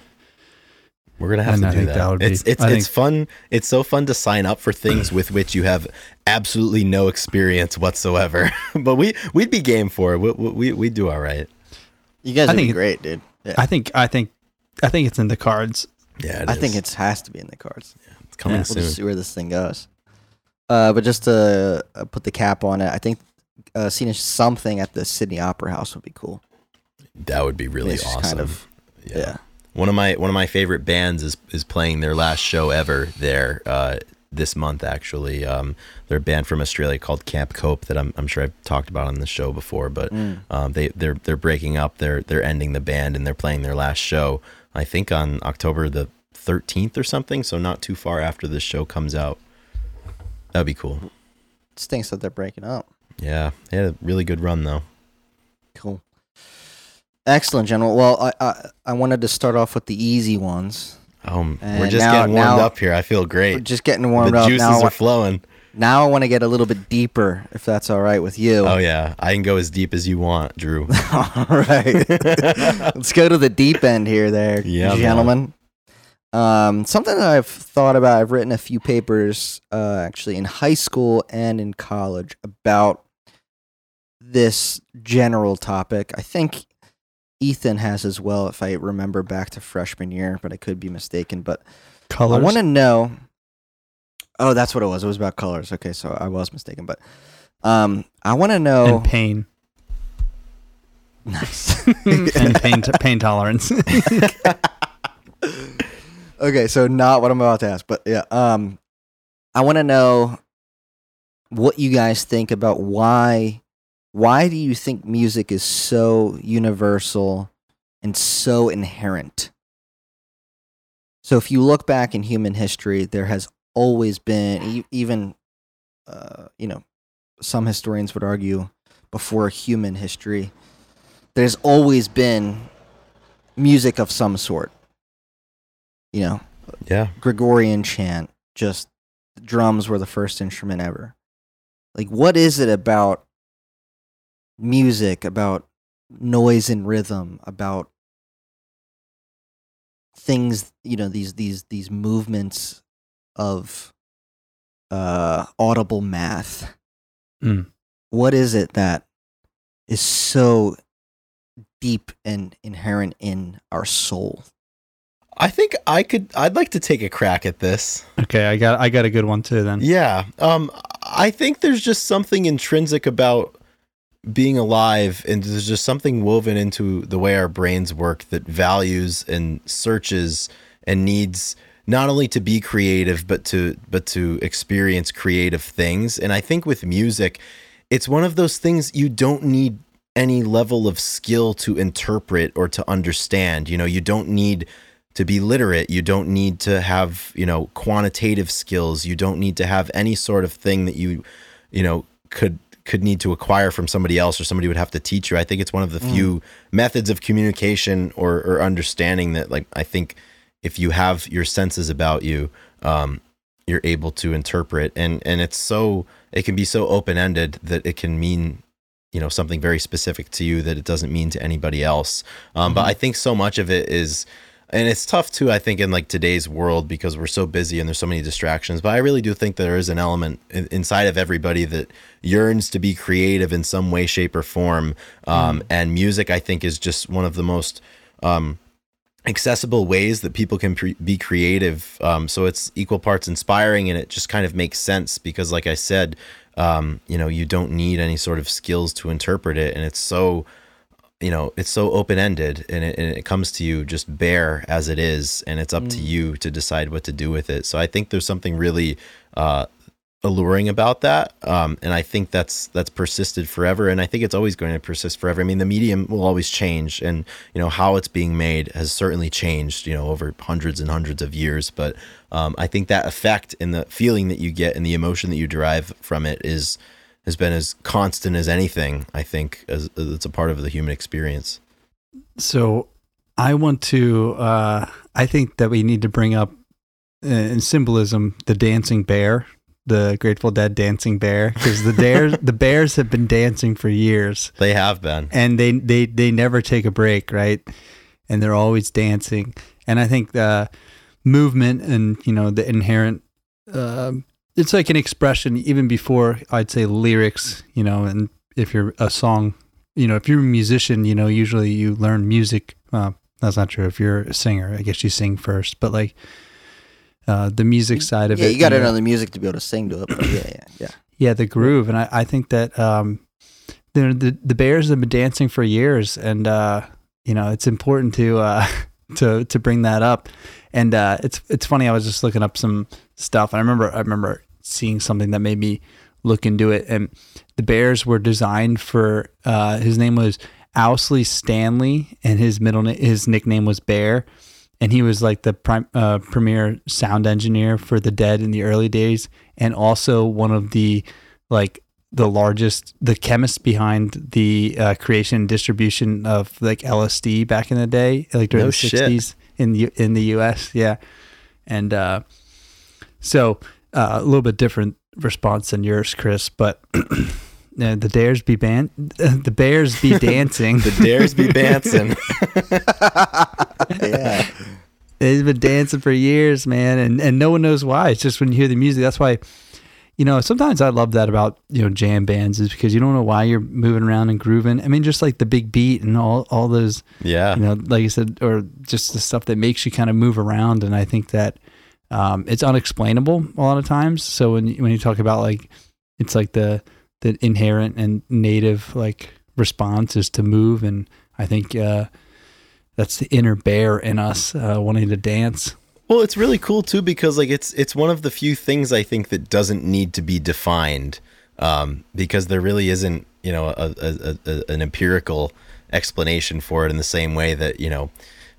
We're gonna have And to I do that. that would be- it's it's I it's fun. It's so fun to sign up for things with which you have absolutely no experience whatsoever. but we we'd be game for it. We we we do all right. You guys I would be think it- great, dude. Yeah. I think, I think, I think it's in the cards. Yeah, it I think it has to be in the cards. Yeah, it's coming yeah. We'll just see where this thing goes. Uh, but just to uh, put the cap on it, I think uh, seeing something at the Sydney Opera House would be cool. That would be really It's awesome. kind of- Yeah. One of my one of my favorite bands is is playing their last show ever there uh, this month. Actually, um, they're a band from Australia called Camp Cope that I'm I'm sure I've talked about on the show before. But Mm. um, they they're they're breaking up. They're they're ending the band and they're playing their last show. I think on October the 13th or something. So not too far after this show comes out. That'd be cool. stinks that they're breaking up. Yeah, they had a really good run though. Cool. Excellent, General. Well, I, I I wanted to start off with the easy ones. Um, we're just now- getting warmed now- up here. I feel We're great. just getting warmed the up The juices now. are flowing. now I want to get a little bit deeper, if that's all right with you. Oh yeah, I can go as deep as you want, Drew. all right. Let's go to the deep end here, there, Yeah, gentlemen. Um, something that I've thought about. I've written a few papers, uh, actually in high school and in college about this general topic. I think Ethan has as well, if I remember back to freshman year, but I could be mistaken. But Colors. I want to know. Oh, that's what it was. It was about colors. Okay, so I was mistaken, but um, I want to know. and pain nice. and pain pain tolerance. okay, so not what I'm about to ask, but yeah. Um, I want to know what you guys think about why. Why do you think music is so universal and so inherent? So, if you look back in human history, there has always been, even, uh, you know, some historians would argue before human history, there's always been music of some sort. You know, yeah, Gregorian chant, just drums were the first instrument ever. Like, what is it about music, about noise and rhythm, about things, you know, these these these movements of uh audible math? Mm. What is it that is so deep and inherent in our soul? I think I could. I'd like to take a crack at this. okay, I got I got a good one too. Then Yeah. Um. I think there's just something intrinsic about being alive, and there's just something woven into the way our brains work that values and searches and needs not only to be creative, but to but to experience creative things. And I think with music, it's one of those things you don't need any level of skill to interpret or to understand. You know, you don't need to be literate. You don't need to have, you know, quantitative skills. You don't need to have any sort of thing that you, you know, could could need to acquire from somebody else or somebody would have to teach you. I think it's one of the few methods of communication or, or understanding that like I think if you have your senses about you, um, you're able to interpret and and it's so it can be so open ended that it can mean you know something very specific to you that it doesn't mean to anybody else. Um, But I think so much of it is and it's tough too i think in like today's world because we're so busy and there's so many distractions but i really do think there is an element in, inside of everybody that yearns to be creative in some way shape or form. Um, and music i think is just one of the most um, accessible ways that people can pre- be creative. Um, so it's equal parts inspiring and it just kind of makes sense because like i said um, you know you don't need any sort of skills to interpret it. And it's so you know it's so open ended and it, and it comes to you just bare as it is and it's up to you to decide what to do with it. So i think there's something really uh, alluring about that um, and i think that's that's persisted forever and i think it's always going to persist forever. I mean the medium will always change and you know how it's being made has certainly changed you know over hundreds and hundreds of years but um, i think that effect and the feeling that you get and the emotion that you derive from it is has been as constant as anything. I think as, as it's a part of the human experience. So I want to. Uh, I think that we need to bring up uh, in symbolism the dancing bear, the Grateful Dead dancing bear, because the bears the bears have been dancing for years, They have been. and they they they never take a break, right? And they're always dancing. And I think the movement and you know the inherent. um it's like an expression even before I'd say lyrics, you know, and if you're a song, you know, if you're a musician, you know, usually you learn music. Uh, that's not true. If you're a singer, I guess you sing first, but like uh, the music side of yeah, it. Yeah, you got to know, know the music to be able to sing to it. But yeah, yeah, yeah. yeah, the groove, and I, I think that um, the, the the Bears have been dancing for years, and uh, you know it's important to uh, to to bring that up. And uh, it's it's funny. I was just looking up some stuff, and I remember I remember seeing something that made me look into it. And the Bears were designed for uh, his name was Owsley Stanley, and his middle na- his nickname was Bear. And he was like the prime, uh, premier sound engineer for the Dead in the early days, and also one of the like the largest the chemist behind the uh, creation and distribution of like LSD back in the day, like during No the sixties in the in the U.S. Yeah, and uh, so uh, a little bit different response than yours, Chris, but. The Dares be ban- the Bears be dancing. The dares be dancing. yeah. They've been dancing for years, man, and and no one knows why. It's just when you hear the music. That's why, you know, sometimes I love that about you know jam bands is because you don't know why you're moving around and grooving. I mean, just like the big beat and all all those, yeah. you know, like I said, or just the stuff that makes you kind of move around. And I think that um, it's unexplainable a lot of times. So when you- when you talk about like, it's like the the inherent and native like response is to move, and I think uh, that's the inner bear in us uh, wanting to dance. Well, it's really cool too because like it's it's one of the few things I think that doesn't need to be defined um, because there really isn't you know a, a, a, an empirical explanation for it in the same way that you know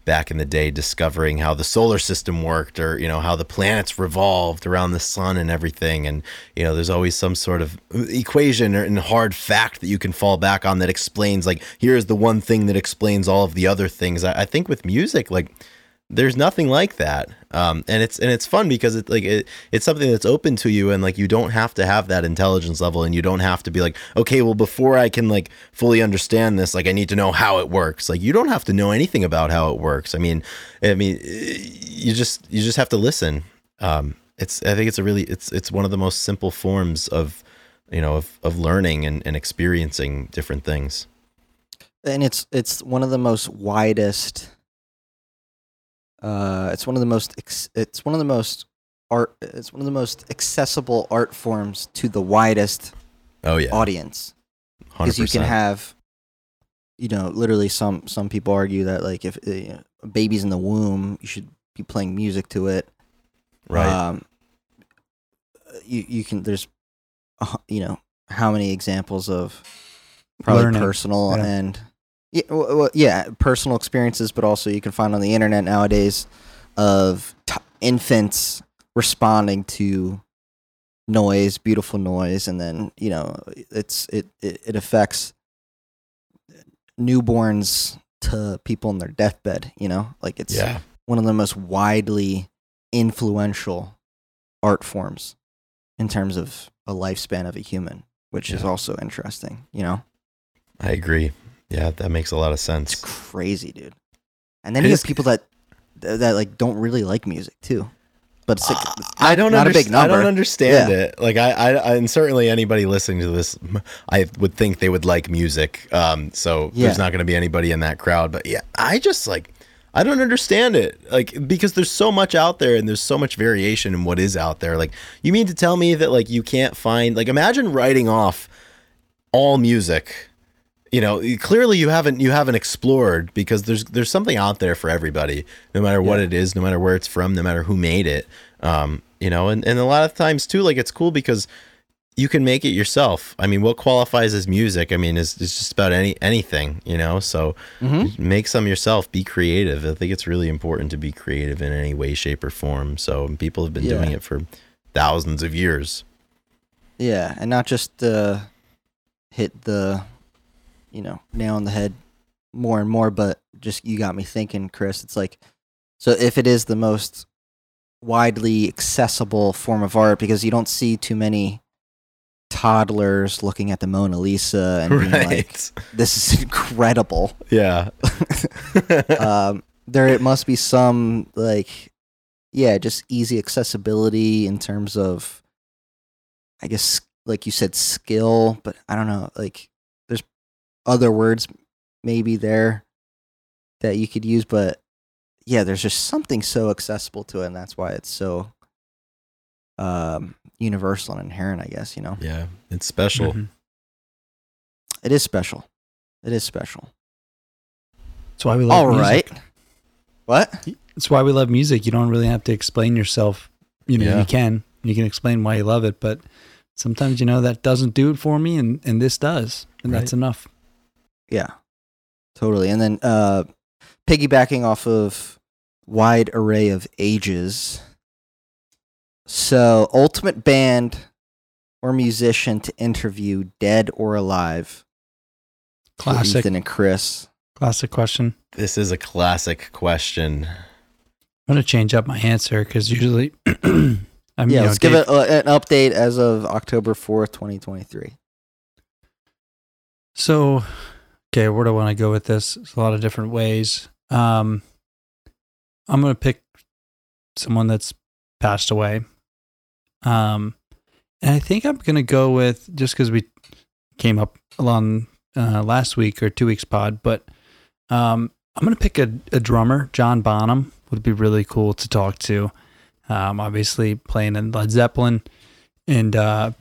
back in the day discovering how the solar system worked or you know how the planets revolved around the sun and everything. And you know there's always some sort of equation or and hard fact that you can fall back on that explains like here's the one thing that explains all of the other things. I, I think with music like there's nothing like that. Um, and it's and it's fun because it's like it, it's something that's open to you and like you don't have to have that intelligence level and you don't have to be like okay well before i can like fully understand this like i need to know how it works. Like you don't have to know anything about how it works. I mean i mean you just you just have to listen. Um, it's i think it's a really it's it's one of the most simple forms of you know of, of learning and, and experiencing different things. And it's it's one of the most widest uh it's one of the most ex- it's one of the most art it's one of the most accessible art forms to the widest oh yeah. audience. Because you can have you know literally some some people argue that like if uh, you know, a baby's in the womb you should be playing music to it. Right. Um you you can there's a you know how many examples of probably Learning, personal yeah. and yeah, well, well, yeah personal experiences but also you can find on the internet nowadays of t- infants responding to noise beautiful noise and then you know it's it it, it affects newborns to people in their deathbed you know? Like it's yeah. one of the most widely influential art forms in terms of a lifespan of a human, which is also interesting. You know, i agree yeah that makes a lot of it's sense crazy, dude. And then you have people that that like don't really like music too, but it's like, Uh, I don't not a big number. I don't understand Yeah. it. Like I, I, and certainly anybody listening to this, I would think they would like music. Um, so Yeah. there's not going to be anybody in that crowd. But yeah, I just like, I don't understand it. Like because there's so much out there and there's so much variation in what is out there. Like you mean to tell me that like you can't find like imagine writing off all music you know clearly you haven't you haven't explored because there's there's something out there for everybody no matter what Yeah. it is no matter where it's from no matter who made it. Um you know and, and a lot of times too like it's cool because you can make it yourself. I mean what qualifies as music? I mean is, is just about any anything you know? So Mhm. make some yourself be creative. I think it's really important to be creative in any way shape or form. So people have been Yeah. doing it for thousands of years. Yeah, and not just uh, hit the, you know, nail on the head more and more, but just you got me thinking, Chris. It's like, so if it is the most widely accessible form of art, because you don't see too many toddlers looking at the Mona Lisa and being like, "This is incredible." yeah. um, there it must be some like yeah just easy accessibility in terms of i guess like you said skill but i don't know like other words maybe there that you could use but yeah there's just something so accessible to it and that's why it's so um universal and inherent i guess you know yeah. It's special. Mhm. it is special it is special That's why we love all right music. what That's why we love music. You don't really have to explain yourself. You know, Yeah. you can. You can explain why you love it, but sometimes you know that doesn't do it for me and, and this does. And that's enough. Yeah, totally. And then uh, piggybacking off of wide array of ages. So, ultimate band or musician to interview, dead or alive. for Classic. Ethan and Chris. Classic question. This is a classic question. I'm gonna change up my answer because usually, I mean, Yeah, you know, let's give Dave- it uh, an update as of October fourth, twenty twenty three. So, okay, where do I want to go with this? There's a lot of different ways. Um, I'm gonna pick someone that's passed away. Um, and I think I'm gonna go with just because we came up along uh, last week or two weeks pod, but um, I'm gonna pick a, a drummer. John Bonham would be really cool to talk to. Um, obviously playing in Led Zeppelin and uh,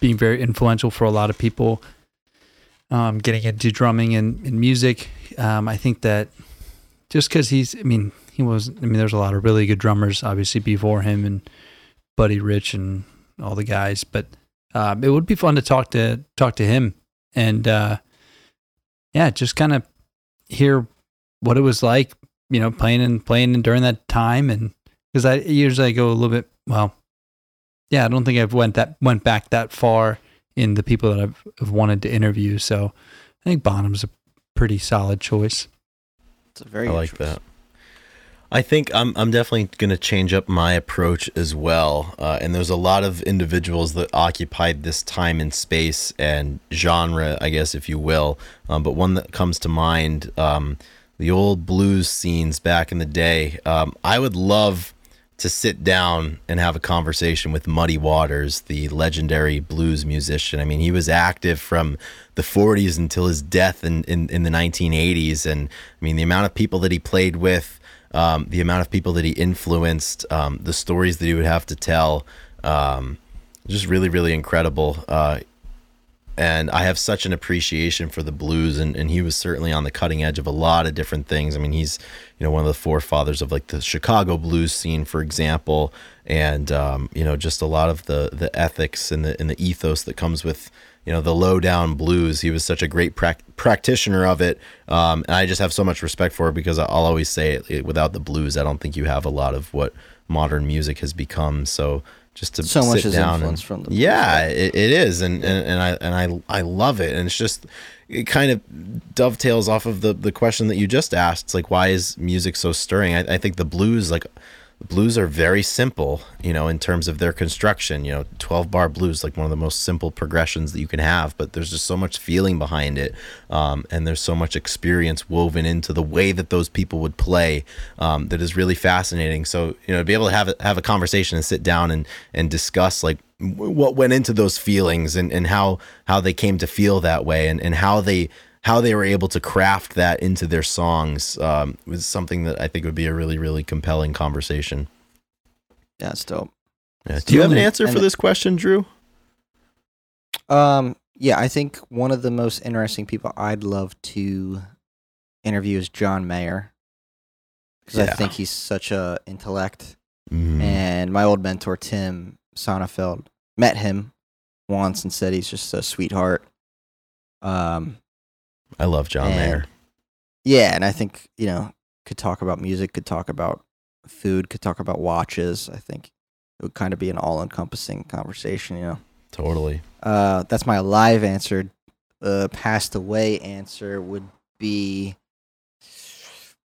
being very influential for a lot of people um, getting into drumming and, and music. Um, I think that just because he's, I mean, he was, I mean, there's a lot of really good drummers obviously before him and Buddy Rich and all the guys, but um, it would be fun to talk to talk to him and uh, yeah, just kind of hear what it was like, you know, playing and playing and during that time, and because I usually go a little bit, well, yeah, I don't think I've went that went back that far in the people that I've, have wanted to interview. So I think Bonham's a pretty solid choice. It's a very I like choice. that. I think I'm I'm definitely going to change up my approach as well. Uh, and there's a lot of individuals that occupied this time and space and genre, I guess, if you will. Um, but one that comes to mind, um, the old blues scenes back in the day. Um, I would love to sit down and have a conversation with Muddy Waters, the legendary blues musician. I mean, he was active from the 40s until his death in, in, in the 1980s. And I mean, the amount of people that he played with, um, the amount of people that he influenced, um, the stories that he would have to tell, um, just really, really incredible. Uh, and I have such an appreciation for the blues, and, and he was certainly on the cutting edge of a lot of different things. I mean, he's you know one of the forefathers of like the Chicago blues scene, for example, and um, you know just a lot of the the ethics and the and the ethos that comes with you know the low down blues. He was such a great prac- practitioner of it, um, and I just have so much respect for it because I'll always say it, it, without the blues, I don't think you have a lot of what modern music has become. So just to So much sit is down influenced and, from the yeah it, it is and, and and i and i i love it and it's just it kind of dovetails off of the the question that you just asked like why is music so stirring? I, I think the blues like blues are very simple you know in terms of their construction you know 12 bar blues like one of the most simple progressions that you can have but there's just so much feeling behind it um, and there's so much experience woven into the way that those people would play um, that is really fascinating. So you know to be able to have a, have a conversation and sit down and and discuss like what went into those feelings and, and how how they came to feel that way and, and how they how they were able to craft that into their songs um, was something that I think would be a really really compelling conversation. Yeah, it's dope. Yeah. Do you have an answer for this question, Drew? Um, yeah, I think one of the most interesting people I'd love to interview is John Mayer because I think he's such a intellect. Mhm. And my old mentor Tim Sonnefeld met him once and said he's just a sweetheart. Um, I love John and- Mayer. yeah, and I think you know could talk about music, could talk about food, could talk about watches. I think it would kind of be an all-encompassing conversation. You know. Totally. Uh, that's my live answer. Uh, passed away answer would be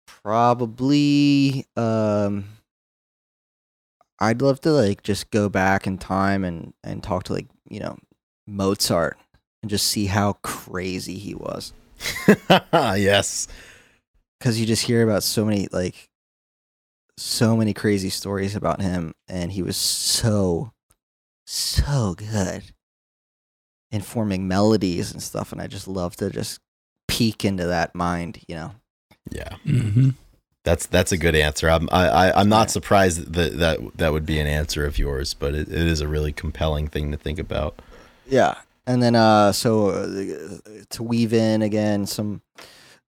probably um I'd love to like just go back in time and and talk to like, you know, Mozart and just see how crazy he was yes. cuz you just hear about so many like so many crazy stories about him and he was so so good in forming melodies and stuff and I just love to just peek into that mind, you know. Yeah. Mm-hmm. That's that's a good answer. I'm I, I I'm not Yeah. surprised that that that would be an answer of yours, but it, it is a really compelling thing to think about. Yeah, and then uh, so uh, to weave in again some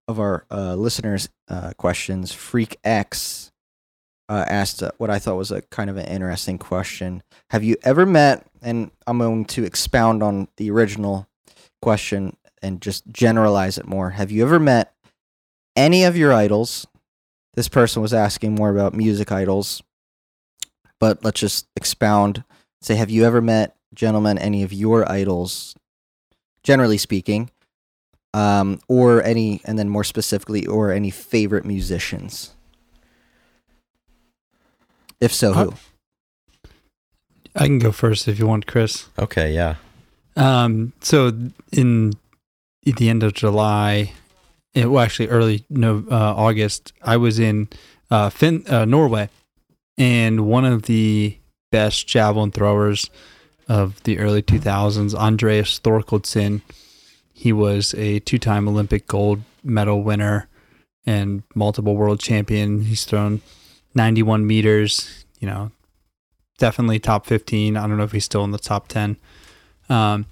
of our uh, listeners' uh, questions, Freak X uh, asked uh, what I thought was a kind of an interesting question. Have you ever met? And I'm going to expound on the original question and just generalize it more. Have you ever met any of your idols? This person was asking more about music idols, but let's just expound. Say, have you ever met, gentlemen, any of your idols, generally speaking, um, or any, and then more specifically, or any favorite musicians? If so, who? I can go first if you want, Chris. Okay, yeah. Um, so in at the end of July, it, well, actually early no uh, August, I was in uh, fin- uh, Norway, and one of the best javelin throwers of the early 2000s, Andreas Thorkildsen. He was a two-time Olympic gold medal winner and multiple world champion. He's thrown 91 meters. You know, definitely top 15. I don't know if he's still in the top 10 um,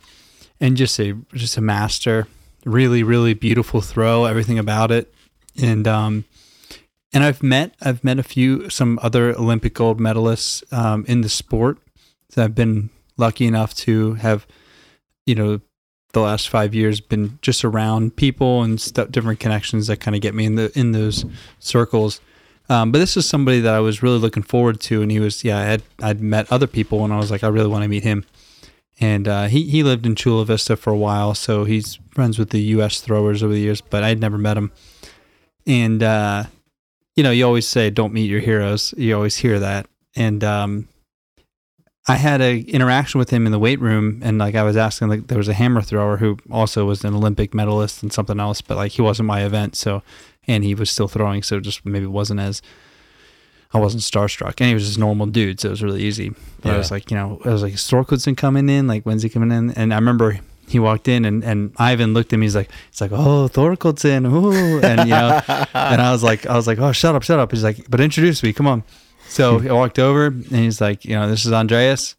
and just a just a master. Really, really beautiful throw. Everything about it, and um, and I've met I've met a few some other Olympic gold medalists um, in the sport. So I've been lucky enough to have, you know, the last five years been just around people and stuff, different connections that kind of get me in the in those circles. Um, but this is somebody that I was really looking forward to, and he was yeah I had I'd met other people, and I was like I really want to meet him and uh, he he lived in Chula Vista for a while, so he's friends with the U.S. throwers over the years. But I'd never met him, and uh, you know, you always say don't meet your heroes. You always hear that, and um, I had a interaction with him in the weight room, and like I was asking, like there was a hammer thrower who also was an Olympic medalist and something else, but like he wasn't my event, so and he was still throwing, so just maybe wasn't as I wasn't starstruck, and he was just a normal dude, so it was really easy. But I was like, you know, I was like, is Thorkildsen coming in? Like, when's he coming in? And I remember he walked in, and, and Ivan looked at me. He's like, it's like, oh, Thorkildsen, ooh, and you know, and I was like, I was like, oh, shut up, shut up. He's like, but introduce me, come on. So I walked over, and he's like, you know, this is Andreas,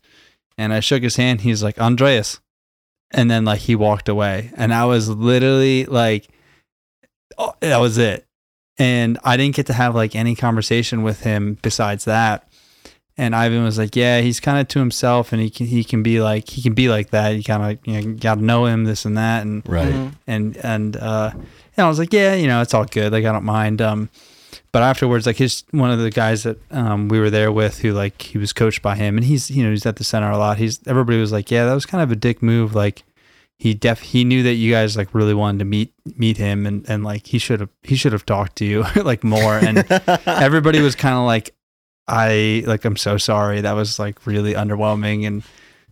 and I shook his hand. He's like, Andreas, and then like he walked away, and I was literally like, oh, that was it and I didn't get to have like any conversation with him besides that. And Ivan was like, "Yeah, he's kind of to himself, and he can he can be like he can be like that. You kind of you know, got to know him, this and that, and Right. Mhm. and and uh, and I was like, yeah, you know, it's all good. Like I don't mind. Um, but afterwards, like his one of the guys that um we were there with, who like he was coached by him, and he's you know he's at the center a lot. He's everybody was like, yeah, that was kind of a dick move. Like he def he knew that you guys like really wanted to meet meet him, and and like he should have he should have talked to you like more. And everybody was kind of like, I like I'm so sorry. That was like really underwhelming, and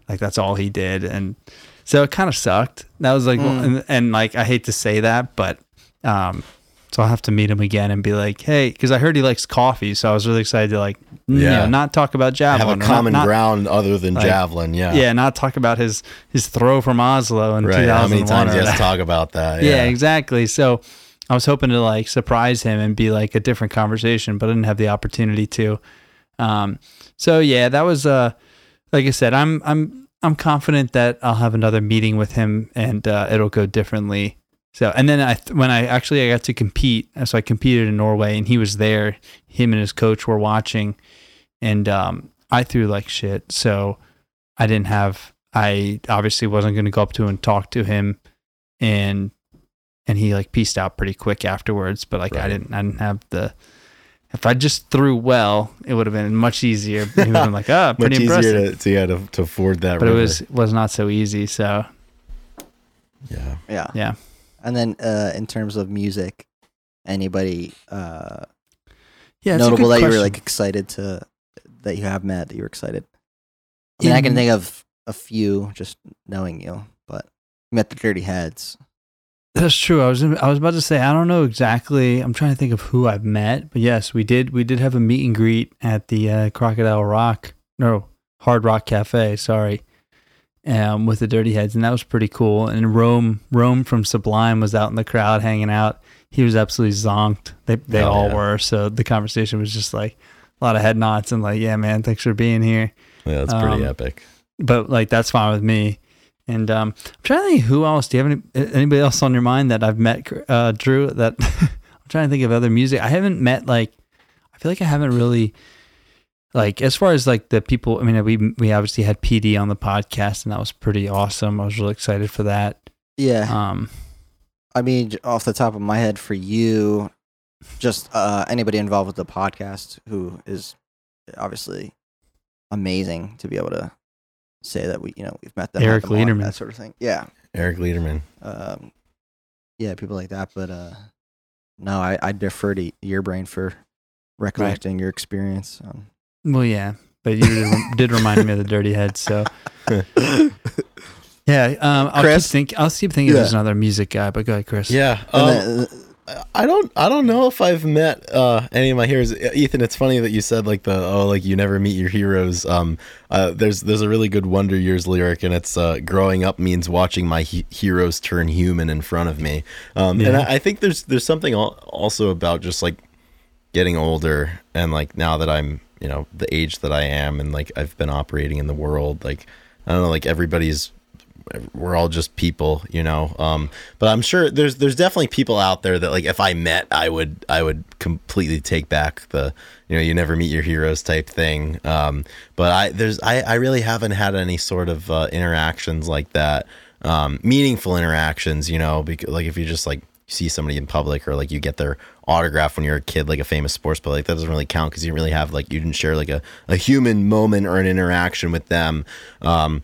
like that's all he did, and so it kind of sucked. That was like, Mm. and, and like I hate to say that, but um, so I'll have to meet him again and be like, hey, because I heard he likes coffee, so I was really excited to like, yeah, you know, not talk about javelin. Have a not- common not, ground other than like- javelin. Yeah. yeah, not talk about his his throw from Oslo in Right. How many 2001 times or you have to talk about that? yeah, exactly. So I was hoping to like surprise him and be like a different conversation, but I didn't have the opportunity to. Um, so yeah, that was uh, like I said, I'm I'm I'm confident that I'll have another meeting with him and uh, it'll go differently. So and then I when I actually I got to compete, so I competed in Norway and he was there. Him and his coach were watching, and um, I threw like shit. So I didn't have. I obviously wasn't going to go up to him and talk to him, and and he like pieced out pretty quick afterwards. But like I didn't I didn't have the If I just threw well, it would have been much easier. He would have been like, oh, Much pretty impressive. easier to, to, yeah, to, to ford that but it was was not so easy. So yeah. Yeah. yeah, And then uh, in terms of music, anybody uh, yeah, notable that you were like excited to that you have met that you were excited? I mean, I can think of a few just knowing you, but you met the Dirty Heads. That's true. I was I was about to say I don't know exactly. I'm trying to think of who I've met, but yes, we did we did have a meet and greet at the uh, Crocodile Rock, no Hard Rock Cafe. Sorry, um, with the Dirty Heads, and that was pretty cool. And Rome Rome from Sublime was out in the crowd hanging out. He was absolutely zonked. They they Hell all yeah. were. So the conversation was just like a lot of head nods and like, yeah, man, thanks for being here. Yeah, that's pretty Um, epic. But like that's fine with me. And um, I'm trying to think who else. Do you have any anybody else on your mind that I've met, uh, Drew? That I'm trying to think of other music. I haven't met like. I feel like I haven't really, like as far as like the people. I mean, we we obviously had PD on the podcast, and that was pretty awesome. I was really excited for that. Yeah. Um, I mean, off the top of my head, for you, just uh, anybody involved with the podcast who is obviously amazing to be able to say that we, you know, we've met them, Eric them on, Lederman. that sort of thing. Yeah, Eric Lederman. um, yeah, people like that. But uh, no, I, I defer to your brain for recollecting your experience. Um, well, yeah, but you did, did remind me of the Dirty Heads, so yeah. Um, I'll Chris? keep think. I'll keep thinking. Yeah. There's another music guy, but go ahead, Chris. Yeah. um, then, uh, I don't I don't know if I've met uh, any of my heroes. Ethan, it's funny that you said like the oh like you never meet your heroes. Um, uh, there's there's a really good Wonder Years lyric, and it's uh, growing up means watching my he- heroes turn human in front of me. Um, and I, I think there's there's something also about just like getting older and like now that I'm you know the age that I am and like I've been operating in the world like I don't know like everybody's we're all just people, you know. Um, but I'm sure there's there's definitely people out there that like if I met, I would I would completely take back the you know you never meet your heroes type thing. Um, but I there's I I really haven't had any sort of uh, interactions like that, um, meaningful interactions. You know, because like if you just like see somebody in public or like you get their autograph when you're a kid, like a famous sports player, like that doesn't really count because you didn't really have like you didn't share like a, a human moment or an interaction with them. Um,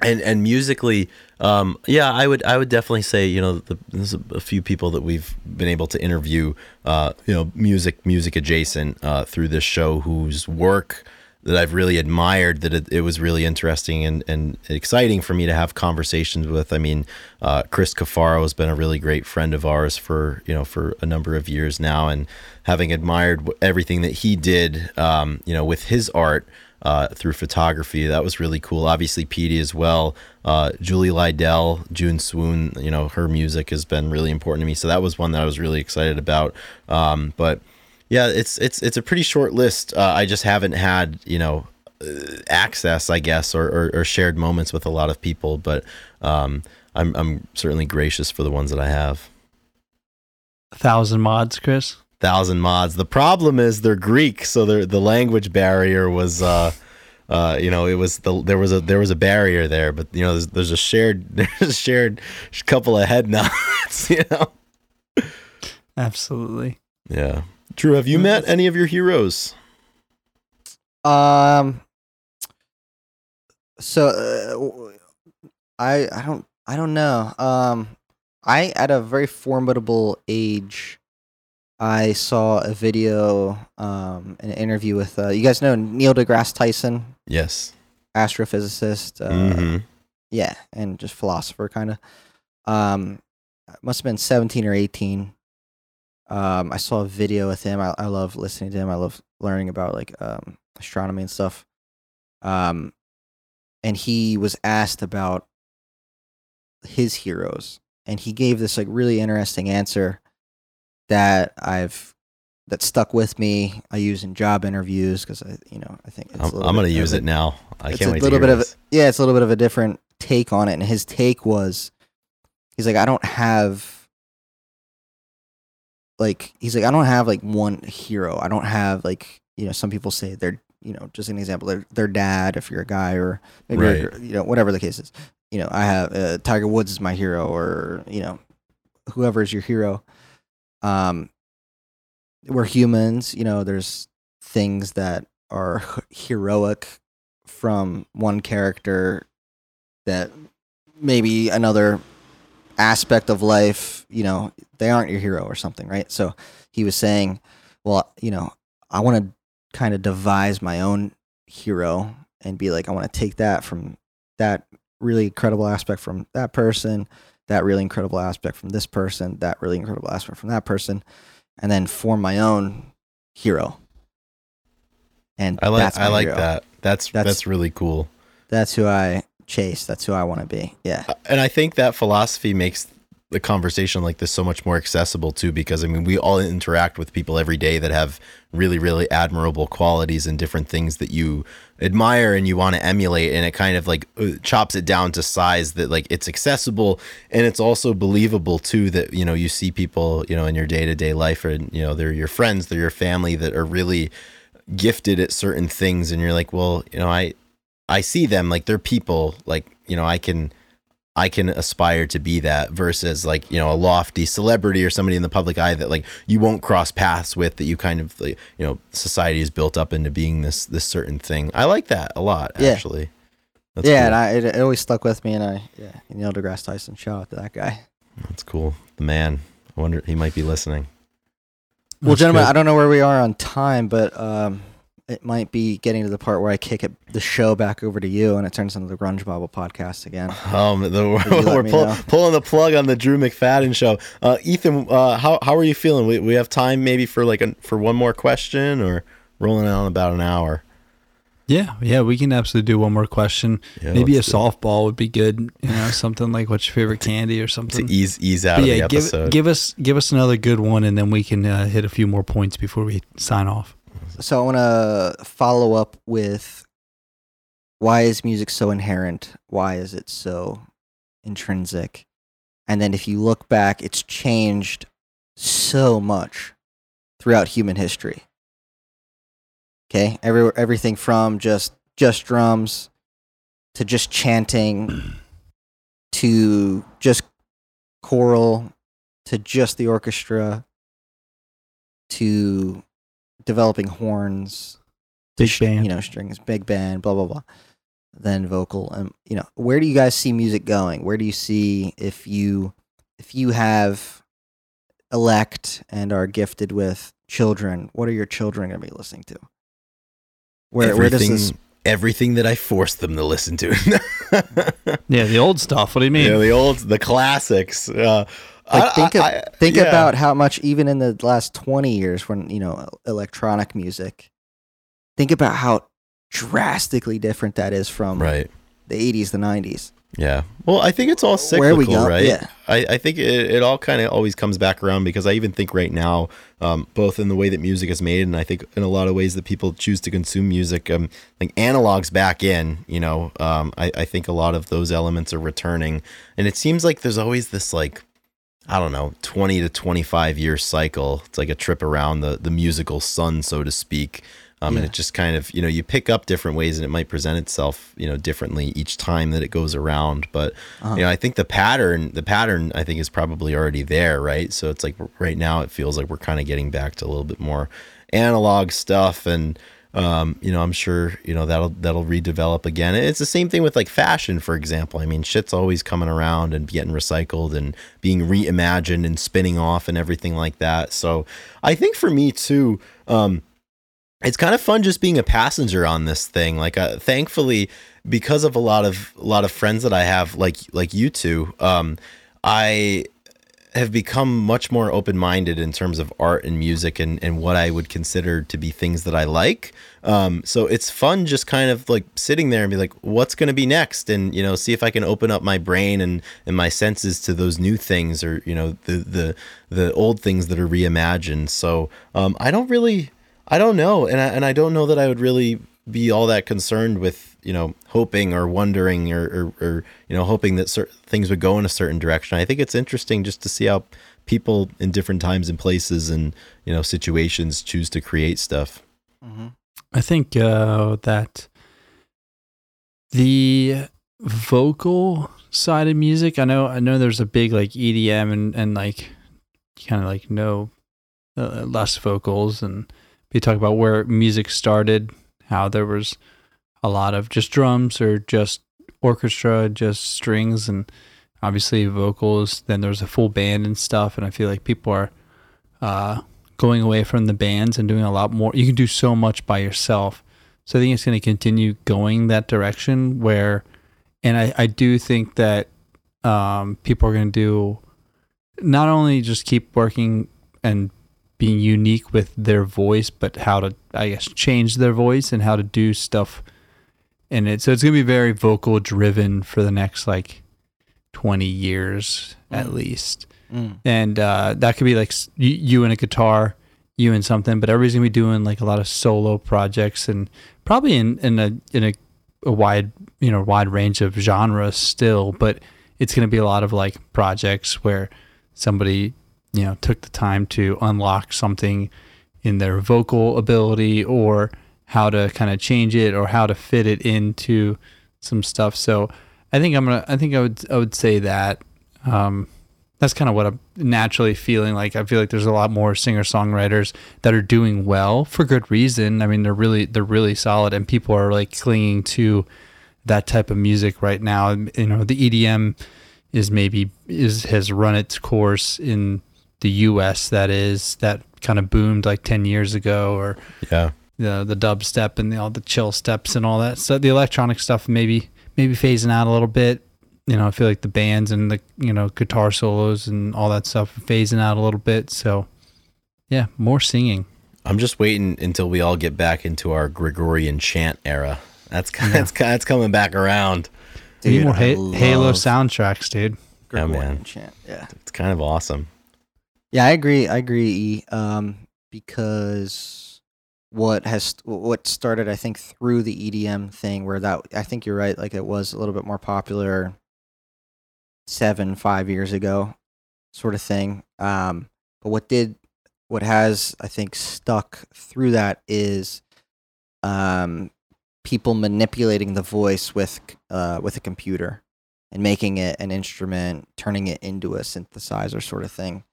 and and musically um yeah i would i would definitely say you know the, there's a, a few people that we've been able to interview uh you know music music adjacent uh through this show whose work that i've really admired that it, it was really interesting and and exciting for me to have conversations with i mean uh chris cafaro has been a really great friend of ours for you know for a number of years now and having admired everything that he did um you know with his art uh, through photography. That was really cool. Obviously, Petey as well. Uh, Julie Lydell, June Swoon, you know, her music has been really important to me. So that was one that I was really excited about. Um, but yeah, it's it's it's a pretty short list. Uh, I just haven't had you know uh, access, I guess, or, or, or shared moments with a lot of people. But um, I'm I'm certainly gracious for the ones that I have. A thousand mods, Chris. thousand mods. The problem is they're Greek, so the the language barrier was, uh, uh, you know, it was the there was a there was a barrier there, but you know, there's, there's a shared there's a shared couple of head nods, you know. Absolutely. Yeah. Drew, have you met any of your heroes? Um. So, uh, I don't I don't know. Um, I at a very formidable age, I saw a video, um, an interview with uh, you guys know Neil deGrasse Tyson, Yes. astrophysicist. Uh, hmm yeah, and just philosopher kind of. Um, must have been seventeen or eighteen. Um, I saw a video with him. I, I love listening to him. I love learning about like um astronomy and stuff. Um, and he was asked about his heroes, and he gave this like really interesting answer that I've that stuck with me. I use in job interviews because I, you know, I think it's a I'm, I'm gonna use of it now. I it's can't a wait little to bit hear of this. yeah, it's a little bit of a different take on it. And his take was, he's like, I don't have like he's like I don't have like one hero. I don't have like you know some people say they're you know just an example their their dad if you're a guy or maybe Right. you know whatever the case is. You know I have uh, Tiger Woods is my hero or you know whoever is your hero. Um, we're humans. You know, there's things that are heroic from one character that maybe another aspect of life, you know, they aren't your hero or something, right? So he was saying, well, you know, I want to kind of devise my own hero and be like, I want to take that from that really incredible aspect from that person, that really incredible aspect from this person, that really incredible aspect from that person, and then form my own hero. And I like I like hero. that. That's, that's That's- really cool. That's who I chase. That's who I want to be. Yeah. and I think that philosophy makes the conversation like this so much more accessible too because I mean we all interact with people every day that have really really admirable qualities and different things that you admire and you want to emulate and it kind of like uh, chops it down to size that like it's accessible and it's also believable too that you know you see people you know in your day-to-day life and you know they're your friends they're your family that are really gifted at certain things and you're like well you know I I see them like they're people like you know I can I can aspire to be that versus like you know a lofty celebrity or somebody in the public eye that like you won't cross paths with that you kind of like, you know society is built up into being this this certain thing. I like that a lot Yeah. actually. That's yeah, cool. and I it, it always stuck with me, and I yeah, Neil deGrasse Tyson. Shout out to that guy. That's cool. The man. I wonder he might be listening. Well, That's gentlemen, good. I don't know where we are on time, but um, it might be getting to the part where I kick it, the show back over to you, and it turns into the Grunge Bible podcast again. Um, the, we're, we're pull, pulling the plug on the Drew McFadyen show. Uh, Ethan, uh, how how are you feeling? We, we have time maybe for like a, for one more question or rolling on about an hour. Yeah, yeah, we can absolutely do one more question. Yeah, Maybe a let's do it. softball would be good. You know, something like what's your favorite candy or something to something. ease ease out But of yeah, the give episode. give us give us another good one, and then we can uh, hit a few more points before we sign off. So I want to follow up with why is music so inherent? Why is it so intrinsic? And then if you look back, it's changed so much throughout human history. Okay, every everything from just just drums to just chanting to just choral to just the orchestra to developing horns Big sh- band. you know strings big band blah blah blah then vocal and you know where do you guys see music going where do you see if you if you have elect and are gifted with children what are your children going to be listening to where where does everything, this everything that I forced them to listen to. Yeah, the old stuff. What do you mean? yeah, the old, the classics. Uh, like I- think I- of, I- think yeah. about how much even in the last 20 years when you know electronic music think about how drastically different that is from right. the 80s the 90s Yeah. Well, I think it's all cyclical, where we go right? yeah I, I think it, it all kind of always comes back around because I even think right now, um, both in the way that music is made and I think in a lot of ways that people choose to consume music, um, like analogs back in, you know, um, I, I think a lot of those elements are returning. And it seems like there's always this like, I don't know, 20 to 25 year cycle. It's like a trip around the, the musical sun, so to speak. Um, And it just kind of, you know, you pick up different ways and it might present itself, you know, differently each time that it goes around. But, Uh-huh. you know, I think the pattern, the pattern, I think is probably already there, right? So it's like right now it feels like we're kind of getting back to a little bit more analog stuff and, um, you know, I'm sure you know that'll that'll redevelop again. It's the same thing with like fashion, for example. I mean, shit's always coming around and getting recycled and being reimagined and spinning off and everything like that. So I think for me too, um, it's kind of fun just being a passenger on this thing. Like, uh, thankfully, because of a lot of a lot of friends that I have, like like you two, um, I have become much more open minded in terms of art and music and, and what I would consider to be things that I like. Um, so it's fun just kind of like sitting there and be like, what's going to be next? And, you know, see if I can open up my brain and, and my senses to those new things or, you know, the, the, the old things that are reimagined. So um, I don't really, I don't know. And I, and I don't know that I would really be all that concerned with you know hoping or wondering or, or, or you know hoping that certain things would go in a certain direction i think it's interesting just to see how people in different times and places and you know situations choose to create stuff Mm-hmm. I think uh, that the vocal side of music. I know. I know. There's a big like EDM and and like kind of like no uh, less vocals, and we talk about where music started, how there was a lot of just drums or just orchestra, just strings, and obviously vocals. Then there's a full band and stuff, and I feel like people are uh, going away from the bands and doing a lot more. You can do so much by yourself. So I think it's going to continue going that direction where, and I, I do think that um, people are going to do not only just keep working and being unique with their voice, but how to, I guess, change their voice and how to do stuff in it. So it's going to be very vocal driven for the next like 20 years at Mm. least Mm. and uh, that could be like you, you and a guitar, you and something. But everybody's gonna be doing like a lot of solo projects, and probably in in a in a, a wide you know wide range of genres still. But it's gonna be a lot of like projects where somebody you know took the time to unlock something in their vocal ability or how to kind of change it or how to fit it into some stuff. So I think I'm gonna I think I would I would say that. Um, that's kind of what I'm naturally feeling like. I feel like there's a lot more singer songwriters that are doing well for good reason. I mean, they're really they're really solid, and people are like clinging to that type of music right now. You know, the EDM is maybe is has run its course in the U.S. That is that kind of boomed like ten years ago, or Yeah. The the dubstep and the, all the chill steps and all that. So the electronic stuff maybe maybe phasing out a little bit. You know, I feel like the bands and the you know guitar solos and all that stuff are phasing out a little bit. So yeah, more singing. I'm just waiting until we all get back into our Gregorian chant era. That's kind that's that's coming back around. We need more ha- Halo soundtracks, dude. Gregorian man. chant. Yeah. It's kind of awesome. Yeah, I agree. I agree. E. Um, because what has what started, I think, through the EDM thing, where that I think you're right. Like it was a little bit more popular seven, five years ago, sort of thing. Um, but what did what has I think stuck through that is, um, people manipulating the voice with uh with a computer and making it an instrument, turning it into a synthesizer sort of thing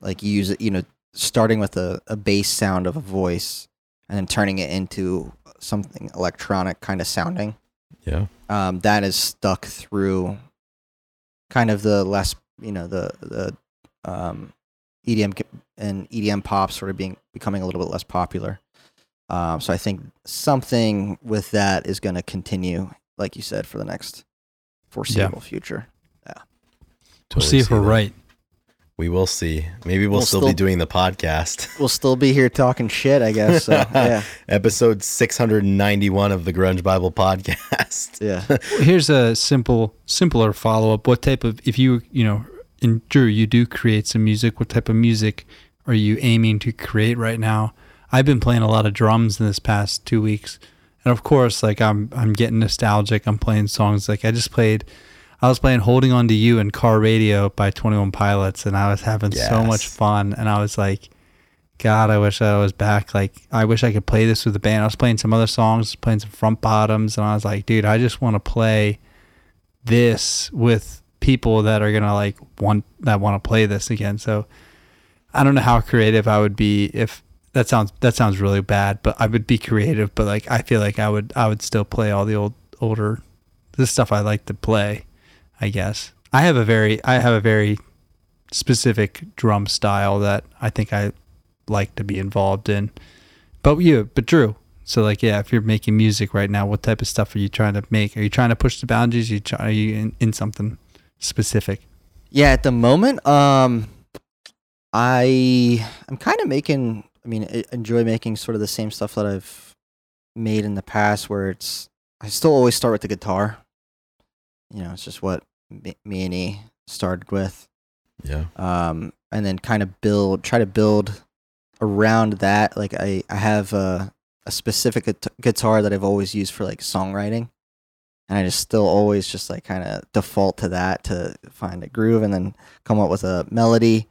like you use it you know starting with a, a bass sound of a voice and then turning it into something electronic kind of sounding Yeah. um, that is stuck through kind of the less you know the the um, EDM and EDM pop sort of being becoming a little bit less popular um, so I think something with that is going to continue like you said for the next foreseeable future Yeah. We'll see if we're that. right. We will see. Maybe we'll, We'll still, still- be doing the podcast. we'll still be here talking shit I guess so yeah Episode 691 of the Grunge Bible podcast. yeah Here's a simple, simpler follow up. What type of, if you, you know, and Drew, you do create some music. What type of music are you aiming to create right now? I've been playing a lot of drums in this past two weeks, and of course, like I'm, I'm getting nostalgic. I'm playing songs like I just played. I was playing "Holding On to You" and "Car Radio" by Twenty One Pilots, and I was having so much fun. And I was like, God, I wish I was back. Like, I wish I could play this with the band. I was playing some other songs, playing some front bottoms, and I was like, dude, I just want to play this with people that are gonna like want that want to play this again. So I don't know how creative I would be if that sounds that sounds really bad, but I would be creative. But like, I feel like I would I would still play all the old older this stuff I like to play. I guess I have a very I have a very specific drum style that I think I like to be involved in. But you, but Drew. So like, yeah, if you're making music right now, what type of stuff are you trying to make? Are you trying to push the boundaries? Are you, try, are you in, in something specific? Yeah, at the moment, um, I I'm kind of making. I mean, I enjoy making sort of the same stuff that I've made in the past, where it's I still always start with the guitar. You know, it's just what me, and E started with, Yeah. um, and then kind of build, try to build around that. Like I I have a a specific guitar that I've always used for like songwriting and I just still always just like kind of default to that to find a groove and then come up with a melody.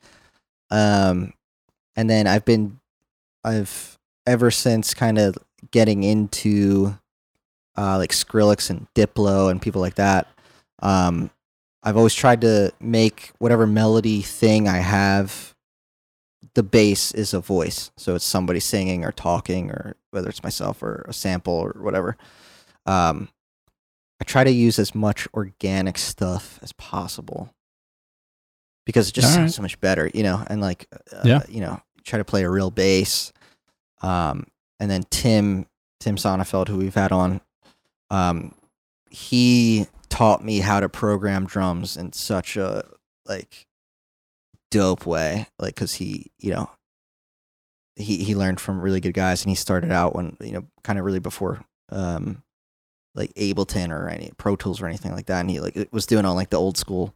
Um, and then I've been, I've ever since kind of getting into uh, like Skrillex and Diplo and people like that. Um, I've always tried to make whatever melody thing I have the bass is a voice, so it's somebody singing or talking, or whether it's myself or a sample or whatever. Um, I try to use as much organic stuff as possible because it just All sounds right. so much better, you know. And like, uh, Yeah. you know, try to play a real bass. Um, and then Tim Tim Sonnefeld, who we've had on, um, he taught me how to program drums in such a like dope way, like because he, you know, he he learned from really good guys, and he started out when you know, kind of really before, um, like Ableton or any Pro Tools or anything like that, and he like was doing all like the old school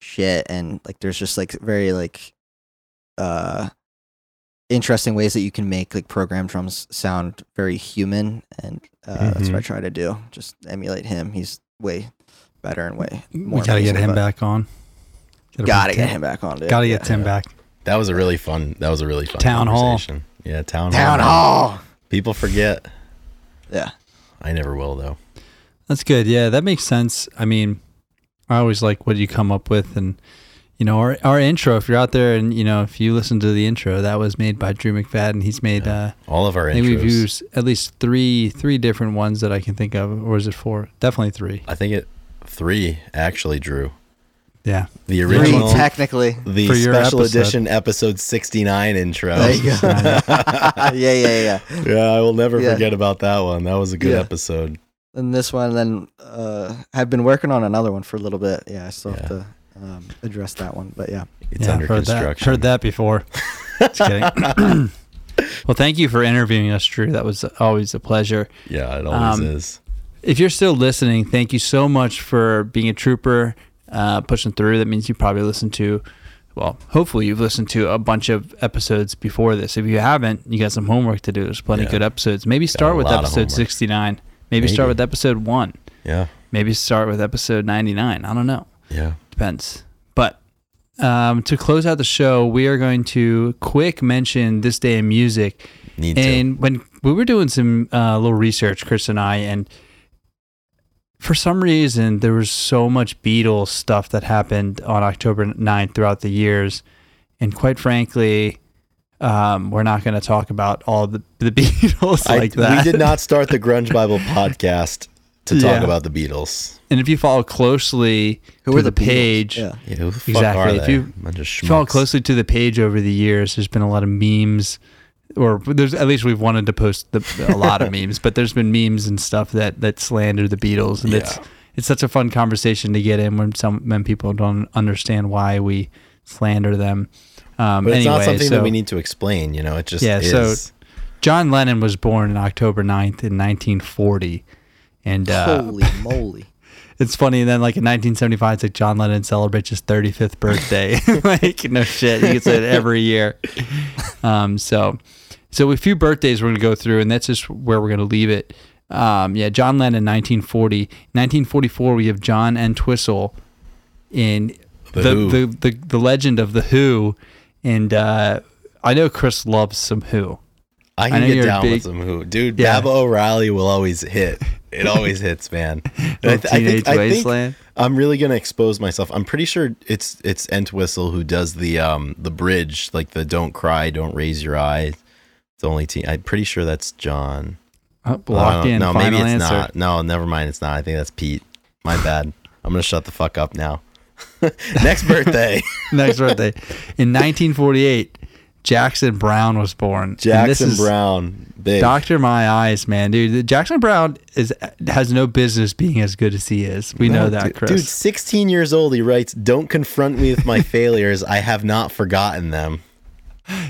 shit, and like there's just like very like, uh, interesting ways that you can make like program drums sound very human, and uh, that's what I Mhm. try to do. Just emulate him. He's way better and way more. we gotta get him back on. Gotta Gotta get Tim- him back on. Dude. Gotta get Yeah. Tim back. That was a really fun. That was a really fun Town hall. Yeah, town Town hall. hall. People forget. Yeah. I never will though. That's good. Yeah, that makes sense. I mean, I always like what you come up with, and you know, our our intro. If you're out there, and you know, if you listen to the intro, that was made by Drew McFadyen. He's made. Yeah. uh All of our I think we've used at least three three different ones that I can think of, or is it four? Definitely three. I think it three actually drew Yeah, the Three, original, technically. the For your special episode. edition episode sixty nine intro. There you go. yeah, yeah, yeah. yeah, I will never Yeah. forget about that one. That was a good Yeah. episode. And this one, then uh, I've been working on another one for a little bit. Yeah, I still have to um, address that one. But yeah, It's yeah, under heard construction. That, heard that before. Just kidding. well, thank you for interviewing us, Drew. That was always a pleasure. Yeah, it always Um, is. If you're still listening, thank you so much for being a trooper, uh, pushing through. That means you probably listened to, well, hopefully you've listened to a bunch of episodes before this. If you haven't, you got some homework to do. There's plenty of good episodes. Maybe start with episode 69. Maybe, start with episode one. Yeah, Maybe start with episode 99. I don't know. yeah. Depends. But um, to close out the show, we are going to quick mention this day in music. Need to. And when we were doing some uh, little research, Chris and I, and for some reason, there was so much Beatles stuff that happened on October 9th throughout the years. And quite frankly, um, we're not going to talk about all the, the Beatles I- like that. We did not start the Grunge Bible podcast to talk Yeah. about the Beatles. And if you follow closely who to are the, the, page, Yeah. Yeah, who the fuck Exactly. are If they? you- Bunch of If you follow closely to the page over the years, there's been a lot of memes, or there's at least we've wanted to post the, a lot of memes, but there's been memes and stuff that that slander the Beatles, and it's Yeah. it's such a fun conversation to get in when some when people don't understand why we slander them. Um, But it's anyway, not something so that we need to explain. You know, it just Yeah, is. so- John Lennon was born on October 9th in 1940, and uh, Holy moly! it's funny. And then, like in 1975, it's like John Lennon celebrates his 35th birthday. like no shit, he gets it every year. Um, so, so a few birthdays we're gonna go through, and that's just where we're gonna leave it. Um, yeah, John Lennon, 1940. 1944, we have John Entwistle in The the, the, the the legend of the Who, and uh, I know Chris loves some Who. I I can know get down big- with some who, dude. Yeah. Baba O'Riley will always hit. It always hits, man. I, th- I Teenage think, I think Wasteland. I'm really gonna expose myself. I'm pretty sure it's it's Entwistle who does the um the bridge, like the "Don't cry, don't raise your eye." It's only teen. I'm pretty sure that's John. Oh, locked in. No, maybe it's answer. not. No, never mind. It's not. I think that's Pete. My bad. I'm gonna shut the fuck up now. Next birthday, Next birthday. In 1948, Jackson Browne was born. Jackson Browne. Big. Doctor My Eyes, man, dude. Jackson Browne is has no business being as good as he is. We know that, dude, Chris. Dude, 16 years old. He writes, "Don't confront me with my failures. I have not forgotten them."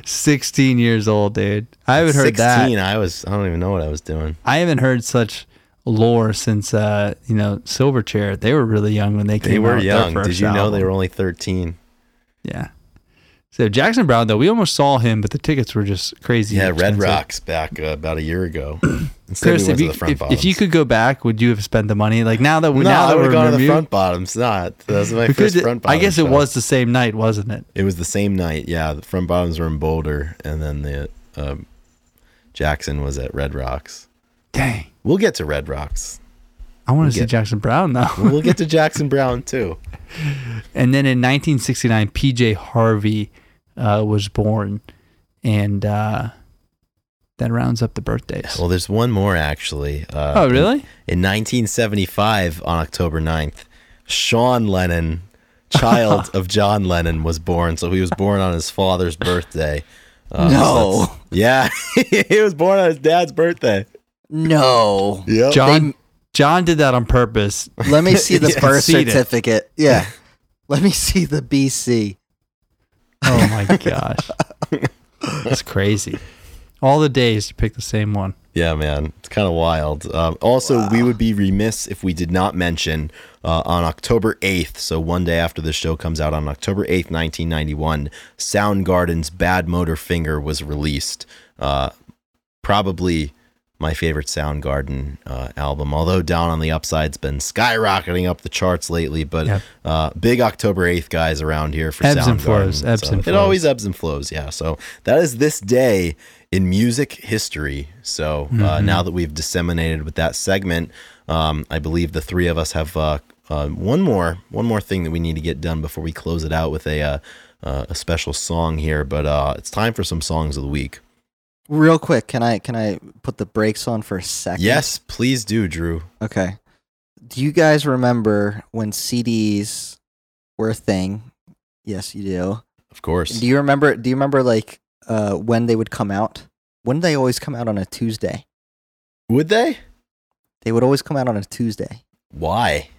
16 years old, dude. I haven't heard 16. that. I was. I don't even know what I was doing. I haven't heard such lore since uh, you know, Silverchair. They were really young when they came They were young. Did you know they were only 13? Yeah. So Jackson Browne though, we almost saw him, but the tickets were just crazy. Yeah, Red. Rocks back uh, about a year ago. Instead, Chris, we if to you, the front if, if you could go back, would you have spent the money? Like now that we no, now that we're gone to the front bottoms. Not that was my we first front I guess it was the same night, wasn't it? It was the same night. Yeah, the front bottoms were in Boulder, and then the um, Jackson was at Red Rocks. Dang. We'll get to Red Rocks. I want We'll to see get- Jackson Browne now. We'll get to Jackson Browne too. And then in 1969, PJ Harvey uh, was born, and uh, that rounds up the birthdays. Well, there's one more actually. Uh, oh, really? In 1975, on October 9th, Sean Lennon, child of John Lennon, was born. So he was born on his father's birthday. Uh, so No. that's- yeah, he was born on his dad's birthday. No. Yep. John John did that on purpose. Let me see the Yeah. birth Concede it. certificate. Yeah. Let me see the BC. Oh my gosh, that's crazy. All the days to pick the same one. Yeah, man, it's kind of wild. Um, also, we would be remiss if we did not mention uh, on October 8th, so one day after the show comes out on October 8th, 1991, Soundgarden's Badmotorfinger was released. Uh, probably my favorite Soundgarden uh, album, although Down on the Upside's been skyrocketing up the charts lately. But Yep. uh, big October 8th guys around here for Ebbs and flows, ebbs So and It always ebbs and flows, yeah. So that is this day in music history. So uh, Mhm. now that we've disseminated with that segment, um, I believe the three of us have uh, uh, one more one more thing that we need to get done before we close it out with a uh, uh, a special song here. But uh, it's time for some songs of the week. Real quick, can I can I put the brakes on for a second? Yes, please do, Drew. Okay. Do you guys remember when CDs were a thing? Yes, you do. Of course. Do you remember do you remember like uh when they would come out? When did they always come out on a Tuesday? Would they? They would always come out on a Tuesday. Why?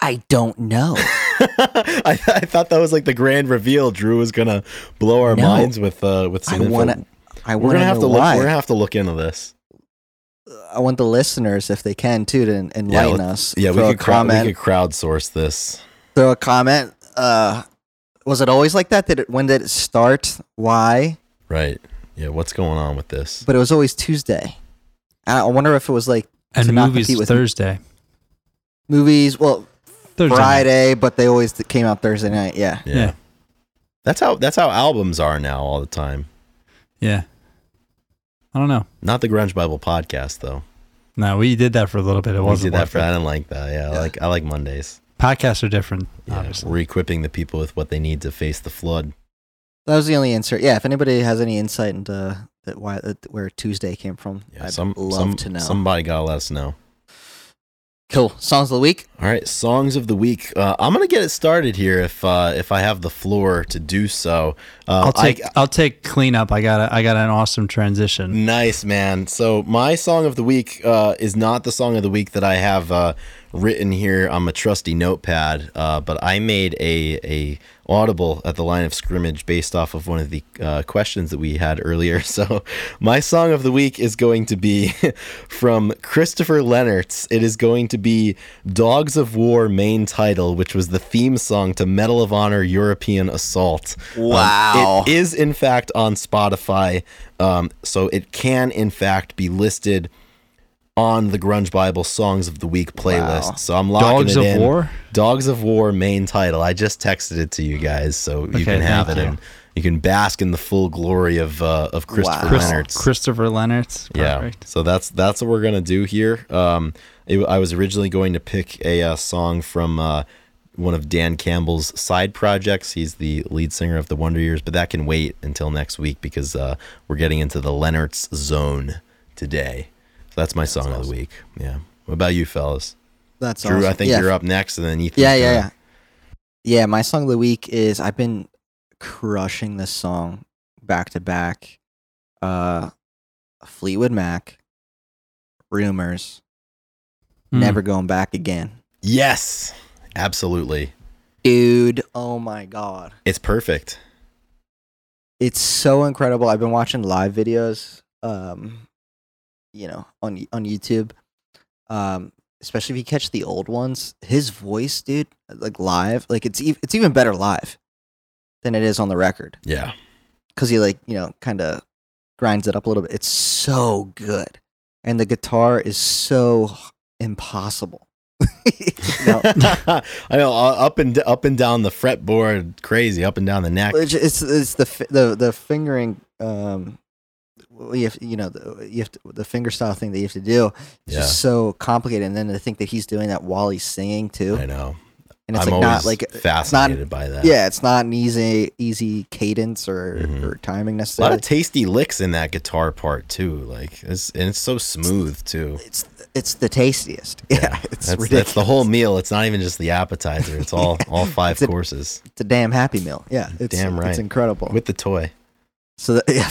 I don't know. I, I thought that was like the grand reveal. Drew was gonna blow our No. minds with uh with some I wanna I we're gonna have to look. why. We're gonna have to look into this. I want the listeners, if they can, too, to en- enlighten us. Yeah, we could, a crowd, comment. we could crowdsource this. throw a comment. Uh, was it always like that? Did it, when did it start? Why? Right. Yeah. What's going on with this? But it was always Tuesday. I I wonder if it was like And To not movies compete with- Thursday. movies. Well, Thursday. night. Friday, but they always came out Thursday night. Yeah. Yeah. Yeah. That's how that's how albums are now all the time. Yeah. I don't know. Not the Grunge Bible podcast though. No, we did that for a little bit. It we wasn't did that for. it. I didn't like that. Yeah, I like I like Mondays. Podcasts are different, Yeah, obviously. we're equipping the people with what they need to face the flood. That was the only insert. Yeah. If anybody has any insight into that, why that, where Tuesday came from, Yeah, I'd some love some to know. somebody gotta let us know. Cool songs of the week. All right, songs of the week. Uh, I'm gonna get it started here if uh, if I have the floor to do so. Uh, I'll take I, I, will take cleanup. I got a, I got an awesome transition. Nice, man. So my song of the week uh, is not the song of the week that I have uh, written here on my trusty notepad, uh, but I made a a audible at the line of scrimmage based off of one of the uh, questions that we had earlier. So my song of the week is going to be from Christopher Lennertz. It is going to be Dogs of War main title, which was the theme song to Medal of Honor European Assault. Um, Wow. it is in fact on Spotify, um, so it can in fact be listed on the Grunge Bible Songs of the Week playlist. Wow. So I'm locking Dogs it of. War. Dogs of War main title. I just texted it to you guys, so you Okay, can have it you. and you can bask in the full glory of uh, of Christopher Wow. Lennertz. Christopher Lennertz. Yeah. So that's that's what we're gonna do here. Um, it, I was originally going to pick a uh, song from uh, one of Dan Campbell's side projects. He's the lead singer of the Wonder Years, but that can wait until next week because uh, we're getting into the Lennertz zone today. So that's my song of the week. Yeah. What about you, fellas? That's Drew, awesome. I think yeah. you're up next, and then Ethan. Yeah, yeah, yeah. Yeah, my song of the week is I've been crushing this song back to back. Uh Fleetwood Mac, Rumors, Hmm. Never Going Back Again. Yes, absolutely. Dude, oh my god. It's perfect. It's so incredible. I've been watching live videos um you know, on on YouTube. Um especially if you catch the old ones. His voice, dude, like live, like it's ev- it's even better live than it is on the record. Yeah. because he like you know kind of grinds it up a little bit. It's so good, and the guitar is so impossible. Know? I know uh, up and up and down the fretboard, crazy up and down the neck. It's it's, the the the fingering. Um, you have you know the, you have to, the finger style thing that you have to do. It's Yeah. just so complicated, and then to think that he's doing that while he's singing too. I know. and it's I'm like not like it's not fascinated by that. yeah, it's not an easy easy cadence or, Mhm. or timing necessarily A lot of tasty licks in that guitar part too. Like, it's, and it's so smooth too. it's it's the tastiest. Yeah, it's That's, ridiculous. that's the whole meal. It's not even just the appetizer. It's all all five It's a- courses It's a damn happy meal. Yeah, it's Damn right. It's incredible. with the toy. So that, yeah,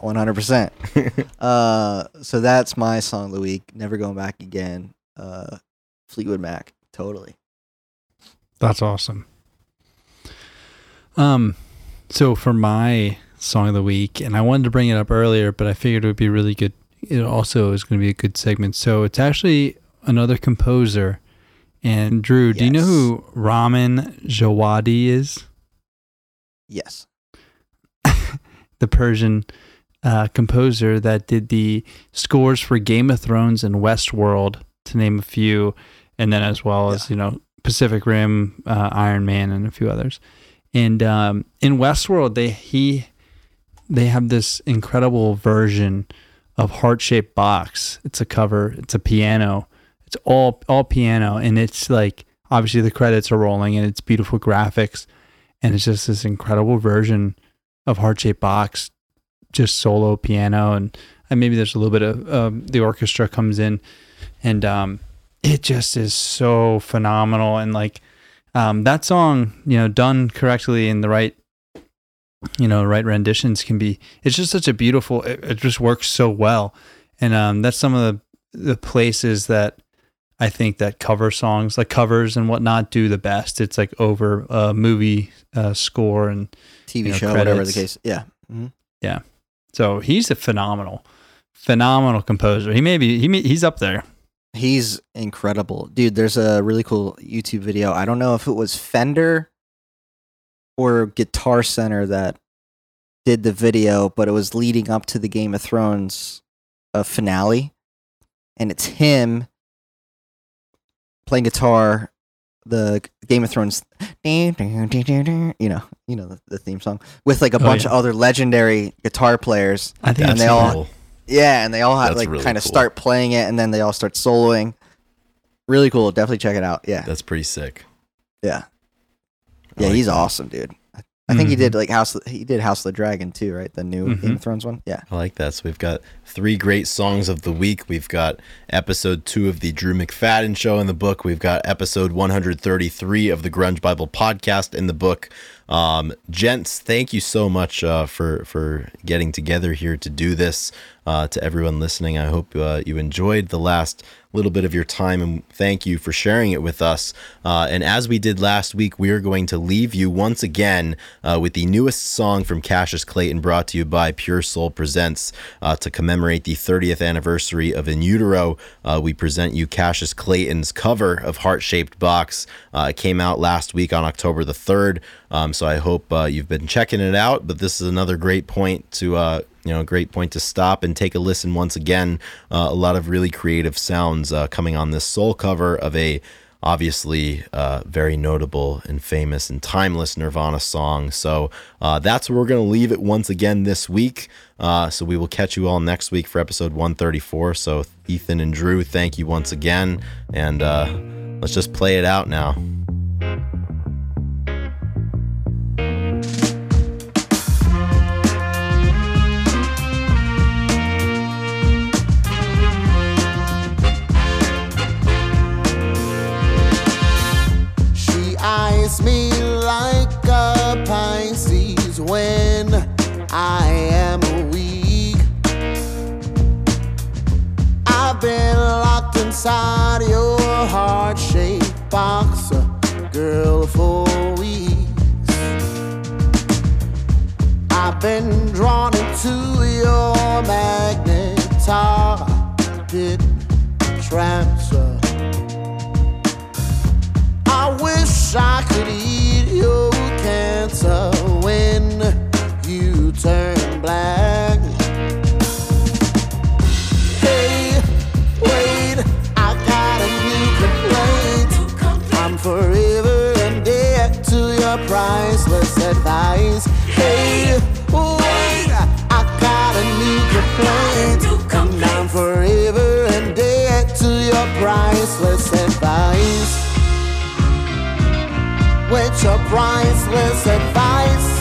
one hundred percent. Uh, so that's my song of the week. Never going back again. Uh, Fleetwood Mac. Totally. That's awesome. Um, so for my song of the week, and I wanted to bring it up earlier, but I figured it would be really good. It also is going to be a good segment. So it's actually another composer. And Drew, do you know who Ramin Djawadi is? Yes. The Persian uh, composer that did the scores for Game of Thrones and Westworld, to name a few, and then as well as you know Pacific Rim, uh, Iron Man, and a few others. And um, in Westworld, they he they have this incredible version of Heart Shaped Box. It's a cover. It's a piano. It's all all piano, and it's like obviously the credits are rolling, and it's beautiful graphics, and it's just this incredible version of Heart Shaped Box, just solo piano, and, and maybe there's a little bit of um, the orchestra comes in, and um, it just is so phenomenal, and like um, that song, you know, done correctly in the right, you know, right renditions can be. It's just such a beautiful. It, it just works so well, and um, that's some of the the places that I think that cover songs, like covers and whatnot, do the best. It's like over a movie uh, score and TV You know, show, whatever the case. Yeah. Mhm. So he's a phenomenal, phenomenal composer. He may be he may, he's up there. He's incredible. Dude, there's a really cool YouTube video. I don't know if it was Fender or Guitar Center that did the video, but it was leading up to the Game of Thrones uh, finale. And it's him playing guitar, the Game of Thrones, you know, you know the, the theme song with like a Oh, bunch yeah. of other legendary guitar players. I think And That's they all- Yeah, and they all have like really kind of cool. start playing it, and then they all start soloing. Really cool. Definitely check it out. Yeah, That's pretty sick. yeah, I yeah. like he's that. awesome, dude. I- think he Mhm. did like House. He did House of the Dragon too, right? The new Mhm. Game of Thrones one. Yeah. I like that. So we've got three great songs of the week. We've got episode two of the Drew McFadyen show in the book. We've got episode 133 of the Grunge Bible podcast in the book. Um, gents, thank you so much uh, for for getting together here to do this. Uh, to everyone listening, I hope uh, you enjoyed the last little bit of your time and thank you for sharing it with us. Uh, and as we did last week, we are going to leave you once again uh, with the newest song from Cassius Clayton brought to you by Pure Soul Presents uh, to commemorate the 30th anniversary of In Utero. Uh, we present you Cassius Clayton's cover of Heart Shaped Box. Uh, it came out last week on October the 3rd. Um, so I hope uh, you've been checking it out. But this is another great point to you know, a great point to stop and take a listen once again. Uh, a lot of really creative sounds uh, coming on this soul cover of a obviously uh, very notable and famous and timeless Nirvana song. So uh, that's where we're going to leave it once again this week. Uh, so we will catch you all next week for episode 134. So Ethan and Drew, thank you once again. And uh, let's just play it out now. Inside your heart shaped box, uh, girl, for weeks. I've been drawn into your magnetic trance. uh, I wish I could eat your cancer advice. With your priceless advice.